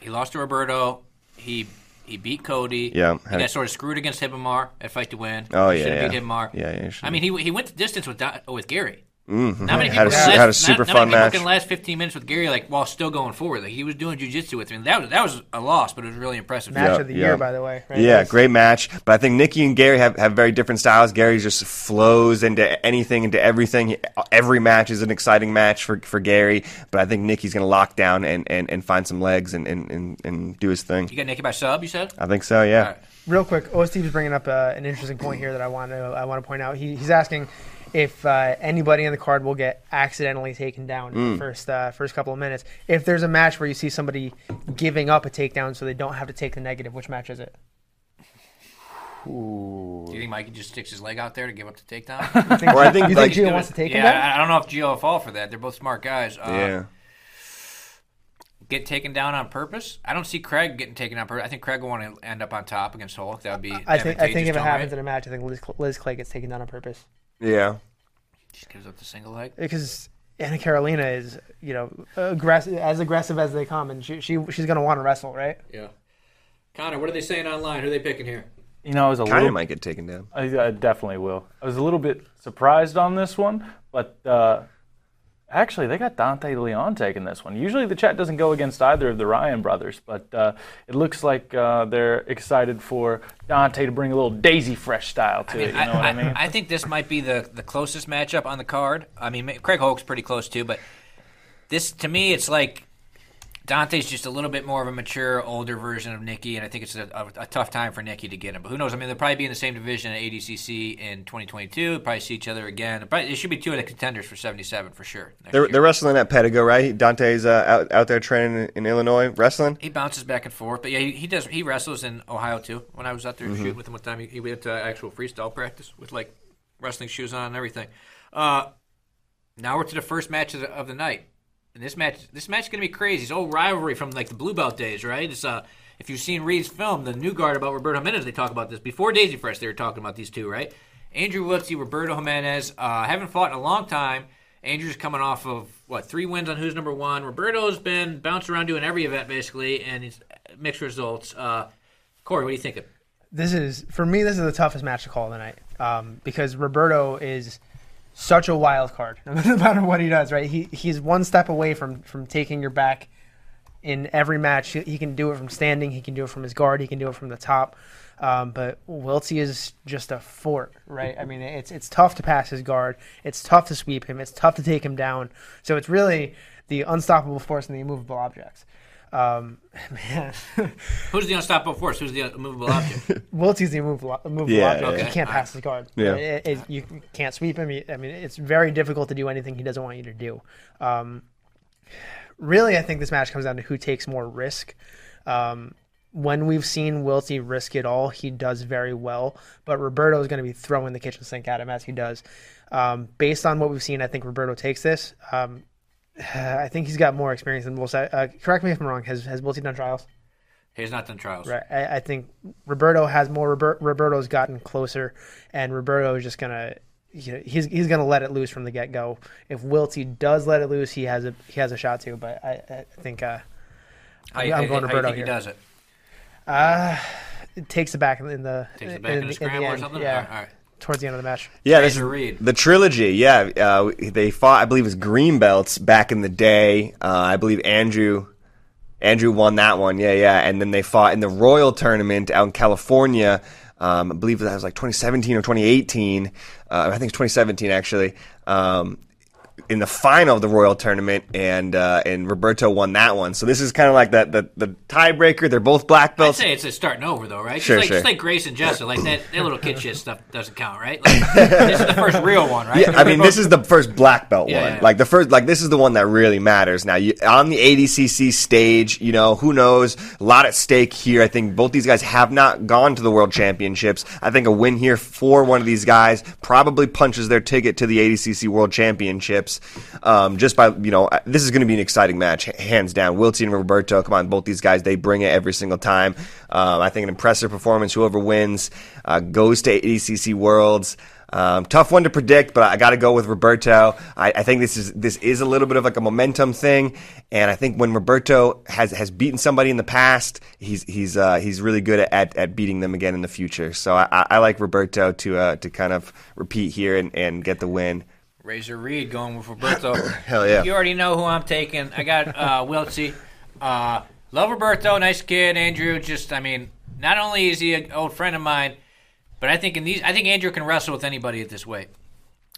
he lost to Roberto. He he beat Cody. Yeah, He got sort of screwed against Hibamar at Fight to Win. Oh, He yeah, yeah. beat Hibamar. Yeah, yeah. I mean, he he went the distance with with Gary. Mm-hmm. Not many Had people a, last, had a super not, not fun many people match. can last 15 minutes with Gary like while still going forward. Like he was doing jujitsu with him. That was that was a loss, but it was really impressive. Match Yeah, of the yeah. year, by the way. Right? Yeah, That's- great match. But I think Nicky and Gary have, have very different styles. Gary just flows into anything, into everything. Every match is an exciting match for, for Gary. But I think Nicky's going to lock down and, and, and find some legs and, and, and, and do his thing. You got Nicky by sub. You said. I think so, yeah. All right. Real quick, O. Steve is bringing up uh, an interesting point here that I want to I want to point out. He, he's asking if uh, anybody in the card will get accidentally taken down in the first uh, first couple of minutes. If there's a match where you see somebody giving up a takedown so they don't have to take the negative, which match is it? Do you think Mikey just sticks his leg out there to give up the takedown? [laughs] Or I think, you like, think Geo wants to take him yeah, down? I, I don't know if Geo will fall for that. They're both smart guys. Uh, yeah. Get taken down on purpose. I don't see Craig getting taken on purpose. I think Craig will want to end up on top against Hulk. That would be. I think I think advantageous if to it him, happens right? in a match, I think Liz, Liz Clay gets taken down on purpose Yeah. just gives up the single leg. because Anna Carolina is you know aggressive as aggressive as they come, and she, she she's gonna want to wrestle, right? Yeah. Connor, what are they saying online? Who are they picking here? You know, I was a Kind little of might get taken down. I, I definitely will. I was a little bit surprised on this one, but uh, actually, they got Dante Leon taking this one. Usually, the chat doesn't go against either of the Ryan brothers, but uh, it looks like uh, they're excited for Dante to bring a little Daisy Fresh style to it. You know what I, mean? I think this might be the, the closest matchup on the card. I mean, Craig Hulk's pretty close too, but this to me, it's like Dante's just a little bit more of a mature, older version of Nicky, and I think it's a, a, a tough time for Nicky to get him. But who knows? I mean, they'll probably be in the same division at ADCC in 2022. They'll probably see each other again. Probably, it should be two of the contenders for 77 for sure. They're, they're wrestling at Pedigo, right? Dante's uh, out out there training in, in Illinois wrestling. He bounces back and forth, but yeah, he, he does. He wrestles in Ohio too. When I was out there Mm-hmm. shooting with him one time, he, he went to actual freestyle practice with like wrestling shoes on and everything. Uh, now we're to the first match of the, of the night, and this match, this match is gonna be crazy. It's old rivalry from like the blue belt days, right? It's uh, if you've seen Reed's film, the New Guard about Roberto Jimenez, they talk about this before Daisy Fresh. They were talking about these two, right? Andrew Wiltse, Roberto Jimenez, uh, haven't fought in a long time. Andrew's coming off of what three wins on Who's Number One. Roberto's been bouncing around doing every event basically, and he's mixed results. Uh, Corey, what do you think? this is for me. This is the toughest match to call tonight um, because Roberto is such a wild card. [laughs] No matter what he does, right? He he's one step away from from taking your back in every match. He, he can do it from standing. He can do it from his guard. He can do it from the top. Um, but Wiltse is just a fort, right? I mean, it's it's tough to pass his guard. It's tough to sweep him. It's tough to take him down. So it's really the unstoppable force and the immovable objects. Um, [laughs] man, Who's the unstoppable force? Who's the immovable object? [laughs] Wiltse's the immovable, immovable Yeah, object. yeah. He can't pass his guard. Yeah. It- it- you can't sweep him. I mean, it's very difficult to do anything he doesn't want you to do. Um, really, I think this match comes down to who takes more risk. Um, when we've seen Wiltse risk it all, he does very well. But Roberto is going to be throwing the kitchen sink at him as he does. Um, based on what we've seen, I think Roberto takes this. Um, [sighs] I think he's got more experience than Wiltse. Uh, correct me if I'm wrong. Has has Wiltse done trials? He's not done trials. Right. I, I think Roberto has more. Robert, Roberto's gotten closer, and Roberto is just gonna. You know, he's he's gonna let it loose from the get go. If Wiltse does let it loose, he has a he has a shot too. But I, I think uh, I'm going how you Roberto here. he does it? uh, it takes it back in the Takes it back in, the- the scramble or something? Yeah, All right, all right. Towards the end of the match. Yeah, this is Razor the trilogy. Yeah, uh, they fought. I believe it was green belts back in the day. Uh, I believe Andrew Andrew won that one. Yeah, yeah. And then they fought in the Royal Tournament out in California. Um, I believe that was like 2017 or 2018. Uh, I think it's 2017 actually. Um, in the final of the Royal Tournament, and uh, and Roberto won that one. So this is kind of like that the, the tiebreaker. They're both black belts. I'd say it's a starting over though, right? Sure, just like, sure. Just like Grace and Jessa, like that, that little kid shit stuff doesn't count, right? Like, [laughs] this is the first real one, right? Yeah, I mean, this is the first black belt Yeah, one. yeah. Like the first, like this is the one that really matters. Now, you, on the ADCC stage, you know, who knows? A lot at stake here. I think both these guys have not gone to the World Championships. I think a win here for one of these guys probably punches their ticket to the ADCC World Um, just by you know, this is going to be an exciting match, hands down. Wiltse and Roberto, come on, both these guys, they bring it every single time. Um, I think an impressive performance. Whoever wins uh, goes to ADCC Worlds. Um, tough one to predict, but I got to go with Roberto. I, I think this is this is a little bit of like a momentum thing, and I think when Roberto has has beaten somebody in the past, he's he's uh, he's really good at, at beating them again in the future. So I, I- I like Roberto to uh, to kind of repeat here and, and get the win. Razor Reed going with Roberto. [coughs] Hell yeah. You already know who I'm taking. I got uh, [laughs] Wiltse. Uh, love Roberto, nice kid. Andrew, just I mean, not only is he an old friend of mine, but I think in these, I think Andrew can wrestle with anybody at this weight.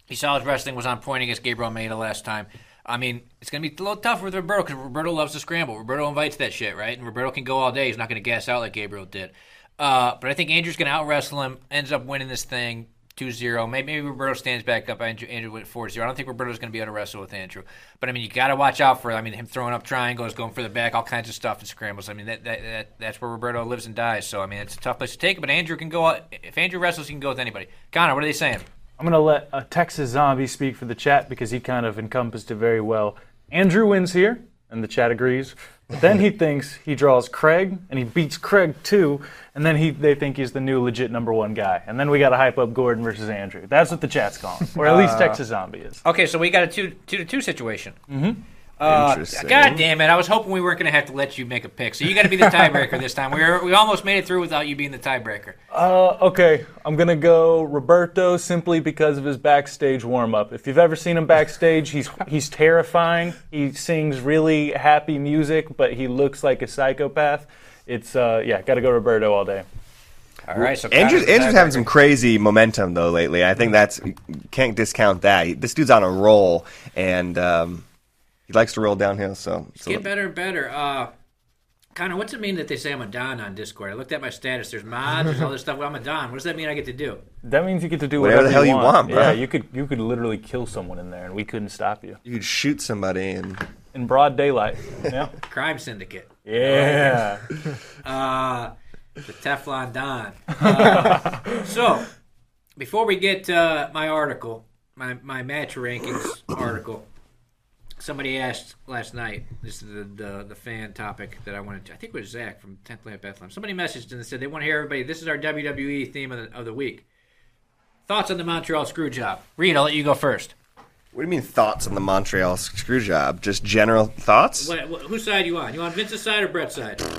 He saw his wrestling was on point against Gabriel Almeida last time. I mean, it's going to be a little tougher with Roberto because Roberto loves to scramble. Roberto invites that shit, right? And Roberto can go all day. He's not going to gas out like Gabriel did. Uh, but I think Andrew's going to out wrestle him, ends up winning this thing 2 0. Maybe, maybe Roberto stands back up. Andrew, Andrew went 4 0. I don't think Roberto's going to be able to wrestle with Andrew. But I mean, you got to watch out for I mean, him throwing up triangles, going for the back, all kinds of stuff and scrambles. I mean, that, that, that that's where Roberto lives and dies. So, I mean, it's a tough place to take. But Andrew can go, if Andrew wrestles, he can go with anybody. Connor, what are they saying? I'm going to let a Texas zombie speak for the chat because he kind of encompassed it very well. Andrew wins here, and the chat agrees. But then he thinks he draws Craig, and he beats Craig too, and then he they think he's the new legit number one guy. And then we got to hype up Gordon versus Andrew. That's what the chat's calling, or at least Texas zombie is. Okay, so we got a two two to two situation. Mm-hmm. Uh, God damn it! I was hoping we weren't going to have to let you make a pick, so you got to be the tiebreaker this time. We were, we almost made it through without you being the tiebreaker. Uh, okay, I'm gonna go Roberto simply because of his backstage warm up. If you've ever seen him backstage, he's he's terrifying. He sings really happy music, but he looks like a psychopath. It's uh, yeah, gotta go Roberto all day. All right, so Andrew's, Andrew's having some crazy momentum though lately. I think that's can't discount that. This dude's on a roll, and um, He likes to roll downhill, so, so Get better and better. Uh, Connor, what's it mean that they say I'm a Don on Discord? I looked at my status. There's mods. There's all this stuff. Well, I'm a Don. What does that mean I get to do? That means you get to do Whatever whatever, the hell you want, bro. Yeah, you could you could literally kill someone in there, and we couldn't stop you you could shoot somebody and in broad daylight. Yeah. [laughs] Crime Syndicate. Yeah. Uh, the Teflon Don. Uh, [laughs] so, before we get uh, my article, my, my match rankings article, somebody asked last night, this is the, the, the fan topic that I wanted to, I think it was Zach from 10th Planet Bethlehem. Somebody messaged and said they want to hear everybody, this is our WWE theme of the, of the week. Thoughts on the Montreal screw job? Reed, I'll let you go first. What do you mean thoughts on the Montreal screw job? Just general thoughts? What, what, whose side you on? You on Vince's side or Bret's side? [sighs]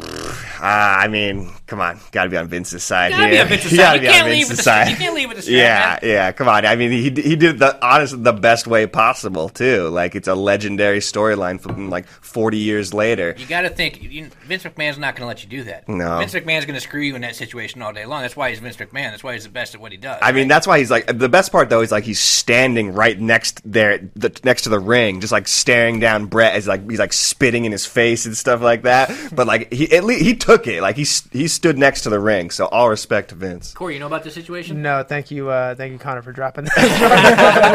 Ah, I mean, come on, got to be on Vince's side Gotta be here. on Vince's You [laughs] side. You be can't leave with Vince's the side. you can't leave with the strap, Yeah, man. yeah, come on. I mean, he he did the honestly the best way possible too. Like it's a legendary storyline from like 40 years later. You got to think you, Vince McMahon's not going to let you do that. No. Vince McMahon's going to screw you in that situation all day long. That's why he's Vince McMahon. That's why he's the best at what he does. I mean, that's why he's like the best part though is like he's standing right next there, the, next to the ring, just like staring down Bret as like he's like spitting in his face and stuff like that. But like he at least he took it, like he he stood next to the ring. So all respect to Vince. Corey, you know about the situation? No, thank you, uh, thank you, Connor, for dropping that.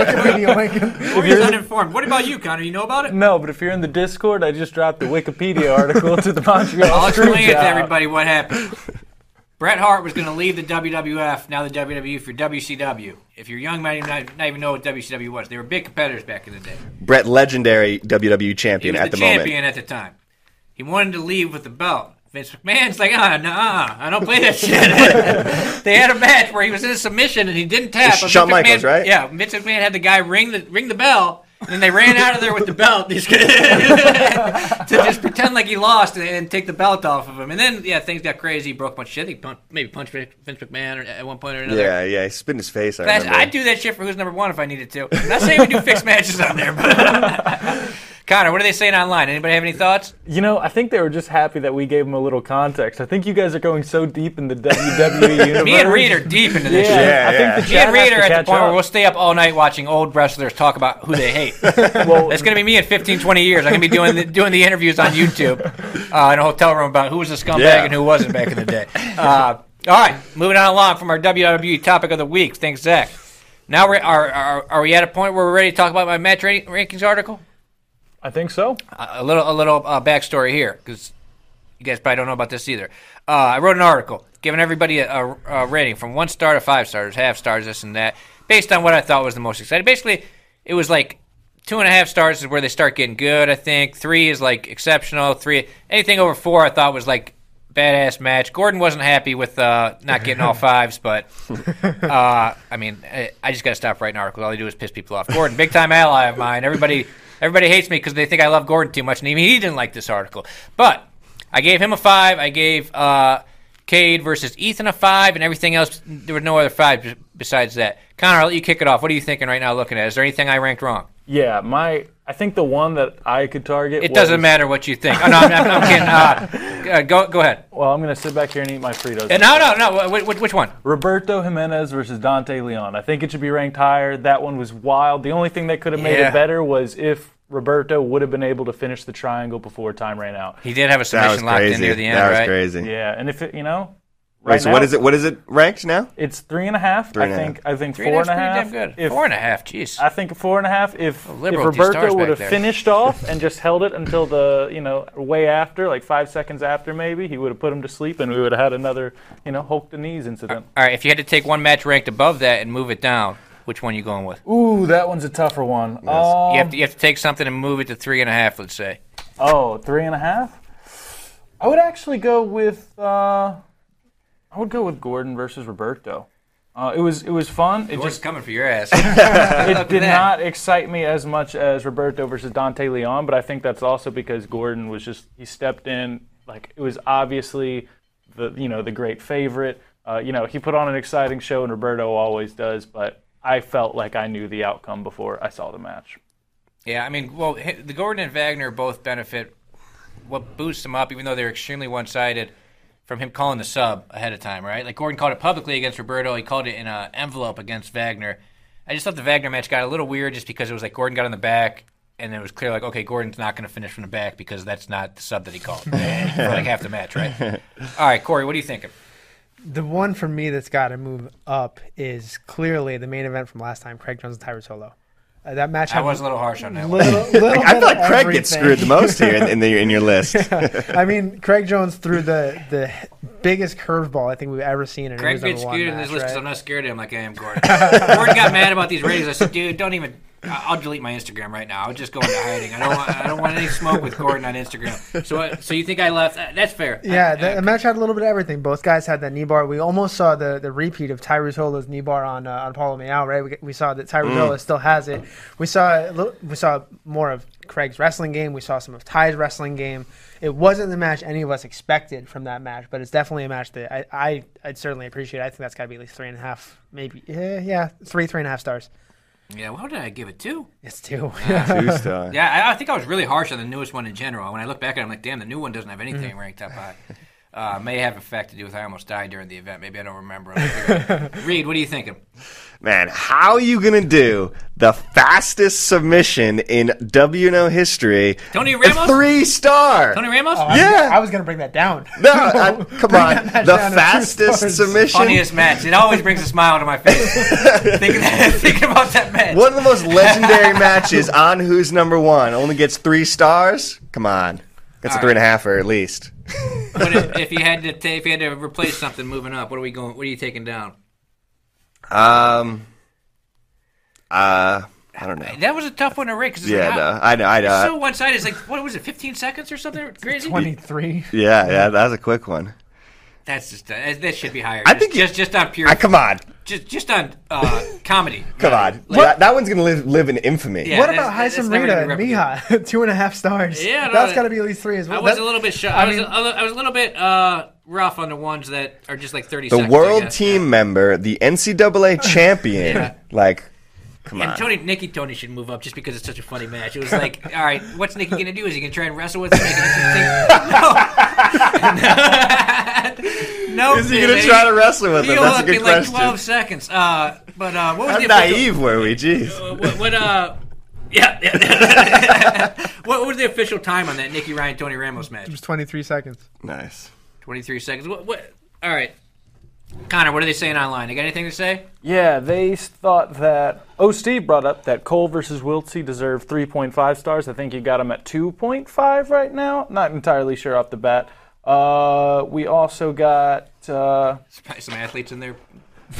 Wikipedia [laughs] link. Corey's uninformed. What about you, Connor? You know about it? No, but if you're in the Discord, I just dropped the Wikipedia article to the Montreal I'll explain it to everybody what happened. [laughs] Bret Hart was going to leave the WWF, now the WWE, for WCW. If you're young, might not, even know what WCW was. They were big competitors back in the day. Bret, legendary WWE champion at the, the, champion moment. at the time. He wanted to leave with the belt. Vince McMahon's like, ah, nah, I don't play that shit. [laughs] they had a match where he was in a submission and he didn't tap. Shawn Vince Michaels, right? Yeah, Vince McMahon had the guy ring the ring the bell, and then they ran out of there with the belt [laughs] to just pretend like he lost and, and take the belt off of him. And then, yeah, things got crazy. He broke a bunch of shit. He punched, maybe punched Vince McMahon at one point or another. Yeah, yeah, he spit in his face. I I'd do that shit for who's number one if I needed to. Not saying we do fixed matches on there, but [laughs] Connor, what are they saying online? Anybody have any thoughts? You know, I think they were just happy that we gave them a little context. I think you guys are going so deep in the [laughs] WWE [laughs] universe. Me and Reed are deep into this Yeah, shit. Yeah, I yeah. think the Me and chat Reed has are at the catch point where we'll stay up all night watching old wrestlers talk about who they hate. [laughs] Well, That's going to be me in 15, 20 years. I'm going to be doing the, doing the interviews on YouTube uh, in a hotel room about who was a scumbag Yeah. and who wasn't back in the day. Uh, all right, moving on along from our WWE topic of the week. Thanks, Zach. Now we're are, are, are we at a point where we're ready to talk about my match ra- rankings article? I think so. a little a little uh, backstory here because you guys probably don't know about this either. Uh, I wrote an article giving everybody a, a, a rating from one star to five stars, half stars, this and that, based on what I thought was the most exciting. Basically, it was like two and a half stars is where they start getting good. I think three is like exceptional. Three anything over four I thought was like badass match. Gordon wasn't happy with uh, not getting all [laughs] fives, but uh, I mean, I, I just got to stop writing articles. All I do is piss people off. Gordon, big time ally of mine. Everybody, everybody hates me because they think I love Gordon too much, and even he didn't like this article. But I gave him a five. I gave uh, Cade versus Ethan a five, and everything else. There were no other fives b- besides that. Connor, I'll let you kick it off. What are you thinking right now? Looking at, is there anything I ranked wrong? Yeah, my I think the one that I could target. It was, doesn't matter what you think. Oh, no, I'm, I'm, I'm kidding. Uh, uh, go, go ahead. Well, I'm gonna sit back here and eat my Fritos. Uh, No, no, no. Which, which, which one? Roberto Jimenez versus Dante Leon. I think it should be ranked higher. That one was wild. The only thing that could have made Yeah. it better was if Roberto would have been able to finish the triangle before time ran out. He did have a submission locked crazy. in near the end, that was right? crazy. Yeah, and if it, you know, Wait, right so now, what is it? What is it ranked now? It's three and a half. Three I and a think. I think Three four and and a half's half. pretty damn good. If, Four and a half. Jeez. I think four and a half. If, if liberal with these stars Roberto would have there. finished off and just held it until the you know way after, like five seconds after, maybe he would have put him to sleep, and we would have had another you know Hulk the knees incident. All right, if you had to take one match ranked above that and move it down, which one are you going with? Ooh, that one's a tougher one. you, have Um, to, you have to take something and move it to three and a half, let's say. oh, three and a half. I would actually go with. Uh, I would go with Gordon versus Roberto. Uh, it was it was fun. It What's just coming for your ass? [laughs] it did not excite me as much as Roberto versus Dante Leon, but I think that's also because Gordon was just he stepped in like it was obviously the you know the great favorite. Uh, you know he put on an exciting show, and Roberto always does. But I felt like I knew the outcome before I saw the match. yeah, I mean, well, the Gordon and Wagner both benefit. What boosts them up, even though they're extremely one-sided, from him calling the sub ahead of time, right? Like Gordon called it publicly against Roberto. He called it in an envelope against Wagner. I just thought the Wagner match got a little weird just because it was like Gordon got on the back and it was clear like, okay, Gordon's not going to finish from the back because that's not the sub that he called [laughs] for like half the match, right? All right, Corey, what are you thinking? The one for me that's got to move up is clearly the main event from last time: Craig Jones and Tye Ruotolo. Uh, that match I was a little harsh on that one. little, little I feel like of Craig gets screwed the most here in, in, the, in your list. [laughs] I mean, Craig Jones threw the the biggest curveball I think we've ever seen. And it Craig gets one skewed in match, this list because right? I'm not scared of him like I am Gordon. Gordon got mad about these ratings. I said, dude, don't even. I- I'll delete my Instagram right now. I'll just go into hiding. I don't want. I don't want any smoke with Gordon on Instagram. So, uh, so you think I left? Uh, That's fair. Yeah, I- the, I- the match had a little bit of everything. Both guys had that knee bar. We almost saw the, the repeat of Tye Ruotolo's knee bar on uh, on Paulo Miyao, right? We, we saw that Tye Ruotolo still has it. We saw a little, we saw more of Craig's wrestling game. We saw some of Ty's wrestling game. It wasn't the match any of us expected from that match, but it's definitely a match that I, I I'd certainly appreciate. I think that's got to be at least three and a half, maybe yeah, yeah, three three and a half stars. Yeah. What did I give it Two? It's two. [laughs] Two star. Yeah, I, I think I was really harsh on the newest one in general. When I look back at it, I'm like, damn, the new one doesn't have anything ranked up high. [laughs] Uh, may have a fact to do with I almost died during the event. Maybe I don't remember. [laughs] Reed, what are you thinking? Man, how are you gonna do the fastest submission in WNO history? Tony Ramos? three star. Tony Ramos? Oh, I was- Yeah. I was gonna bring that down. No, I, [laughs] come on. The down to two fastest submission. Funniest match. It always brings a smile to my face. [laughs] thinking, thinking about that match. One of the most legendary matches on Who's Number One only gets three stars. Come on, that's a All three and a half or at least. What if, [laughs] if you had to ta- if you had to replace something moving up, what are we going? What are you taking down? Um, uh, I don't know. That was a tough one to rate because Yeah, like, no, I know, I it's know. so one sided. It's like what was it, 15 seconds or something crazy? Twenty three. yeah, yeah, that was a quick one. That's just uh, that should be higher. I just, think just just on pure I, come on, just just on uh, [laughs] comedy. come on. Like- that, that one's gonna live, live in infamy. Yeah. what about that's Haisam Rida and Miha? [laughs] Two and a half stars. Yeah, no, that's that- got to be at least three as well. I was That- a little bit shy. I I, was mean- a, I was a little bit uh, rough on the ones that are just like 30 The seconds. I world guess. team member, the NCAA [laughs] champion, Yeah. like, come on. And on. Tony, Nicky Tony should move up just because it's such a funny match. It was like, all right, what's Nicky gonna do? Is he gonna try and wrestle with him? Make it interesting? no. no. Is he gonna [laughs] [laughs] try to wrestle with him? He'll That's a hook good in like 12 seconds. Uh, but uh, what was How the official- naive were we? Jeez. uh, what, what uh? Yeah. yeah. what was the official time on that Nicky Ryan Tony Ramos match? It was twenty three seconds. Nice. 23 seconds. What? What? All right. Connor, what are they saying online? They got anything to say? Yeah, they thought that. Oh, Steve brought up that Cole versus Wiltse deserved 3.5 stars. I think you got him at 2.5 right now. Not entirely sure off the bat. Uh, we also got. Uh, Some athletes in there.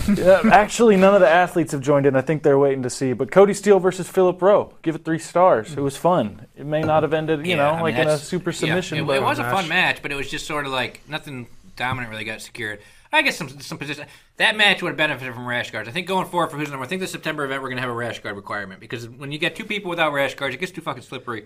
Yeah, [laughs] uh, actually, none of the athletes have joined in. I think they're waiting to see. But Cody Steele versus Philip Rowe. Give it three stars. It was fun. It may not have ended, you Yeah, know, I mean, like in a that's- super yeah, submission. it, but it was a fun match, but it was just sort of like nothing dominant really got secured. I guess some some position that match would have benefited from rash guards. I think going forward for who's number. I think the September event we're going to have a rash guard requirement because when you get two people without rash guards, it gets too fucking slippery.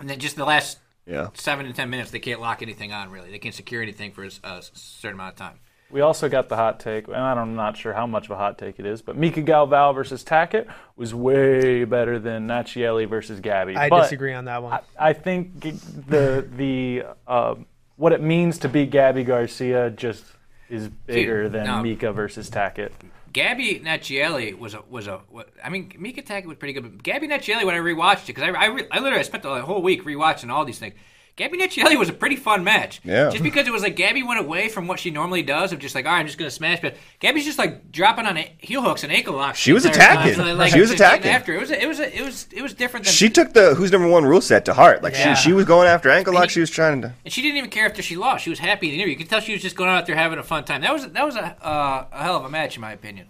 And then just the last Yeah. seven to ten minutes, they can't lock anything on really. They can't secure anything for a certain amount of time. We also got the hot take, and I'm not sure how much of a hot take it is, but Mica Galvão versus Tackett was way better than Nathiely versus Gabby. I But disagree on that one. I, I think the the uh, what it means to beat Gabby Garcia just is bigger than no. Mica versus Tackett. Gabby Nathiely was a was a. What, I mean, Mica Tackett was pretty good, but Gabby Nathiely when I rewatched it because I I, re, I literally spent the whole week rewatching all these things. Gabby Nathiely was a pretty fun match. Yeah. Just because it was like Gabby went away from what she normally does of just like, all right, I'm just gonna smash, but Gabby's just like dropping on a- heel hooks and ankle locks. She was attacking. So, like, She was attacking. after. It was a, it was a, it was it was different than She took the who's number one rule set to heart. Like Yeah. she, she was going after ankle lock. he- She was trying to. and she didn't even care after she lost. She was happy in the interview. You could tell she was just going out there having a fun time. That was that was a uh, a hell of a match in my opinion.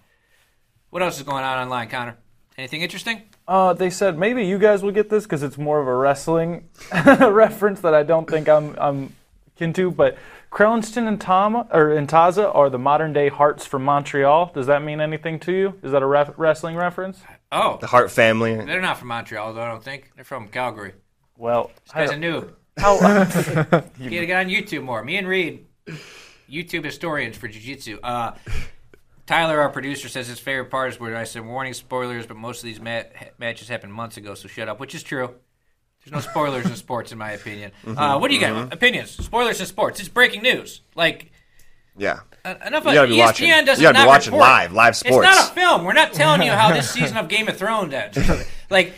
What else is going on online, Connor? Anything interesting? Uh, they said maybe you guys will get this because it's more of a wrestling [laughs] reference that I don't think I'm I'm kin to. But Krellinston and Tom or and Taza are the modern day Harts from Montreal. Does that mean anything to you? Is that a ref- wrestling reference? Oh, The Hart family. they're not from Montreal, though. I don't think they're from Calgary. Well, I As a don't- noob, [laughs] how, you gotta get on YouTube more. Me and Reed, YouTube historians for jiu-jitsu. Uh, Tyler, our producer, says his favorite part is where I said warning spoilers, but most of these ma- matches happened months ago, so shut up. Which is true. There's no spoilers in sports, in my opinion. Uh, what do you got? Opinions? Spoilers in sports? It's breaking news. Like Yeah. Uh, enough You of gotta be ESPN watching- doesn't you gotta be not watching report. live- live sports. It's not a film. We're not telling you how this [laughs] season of Game of Thrones ends. Like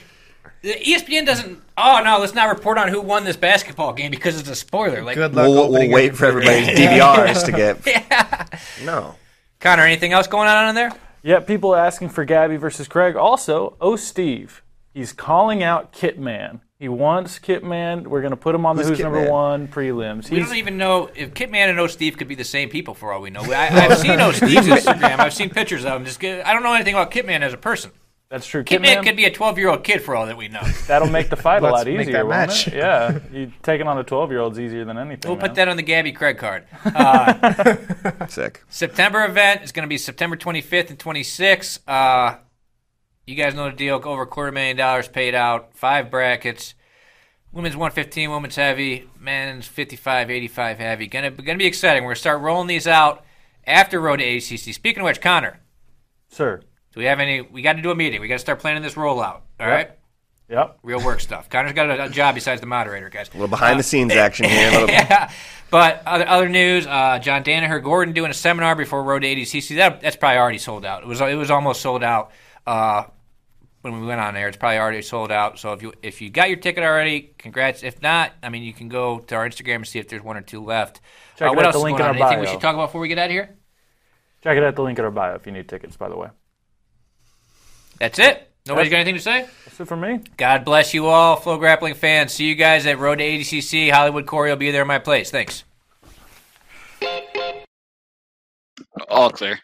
The ESPN doesn't. Oh no, let's not report on who won this basketball game because it's a spoiler. Like, Good luck. We'll, we'll wait for everybody's [laughs] DVRs to get. [laughs] Yeah. No. Connor, anything else going on in there? Yeah, people asking for Gabby versus Craig. Also, oh Steve, he's calling out Kitman. He wants Kitman. We're gonna put him on the Who's Who's Number One prelims. We He's don't even know if Kitman and O Steve could be the same people for all we know. I, I've seen O Steve's Instagram. I've seen pictures of him. Just get, I don't know anything about Kitman as a person. That's true. Kitman Kitman, could be a 12 year old kid for all that we know. [laughs] that'll make the fight a Let's lot make easier, that won't match. it? Yeah, you taking on a 12 year old is easier than anything. We'll man. put that on the Gabby Craig card. [laughs] Sick. September event is going to be September 25th and 26th. Uh, you guys know the deal. Over a quarter million dollars paid out. Five brackets. Women's 115, women's heavy, men's 55, 85 heavy. Gonna gonna be exciting. We're gonna start rolling these out after Road to ADCC. Speaking of which, Connor, Sir. Do we have any? We got to do a meeting. We got to start planning this rollout. All right, Yep. real work stuff. Connor's got a, a job besides the moderator, guys. A little behind the scenes action here. [laughs] Yeah. But other other news, uh, John Danaher Gordon doing a seminar before Road to ADCC. That that's probably already sold out. It was it was almost sold out uh, when we went on there. It's probably already sold out. So if you if you got your ticket already, congrats. If not, I mean you can go to our Instagram and see if there's one or two left. Check uh, what out, else the is link going in on? our Anything we should talk about before we get out of here? Check it out the link in our bio if you need tickets. By the way. That's it. Nobody's got anything to say. That's it for me. God bless you all, FloGrappling fans. See you guys at Road to ADCC. Hollywood Corey will be there in my place. Thanks. All clear.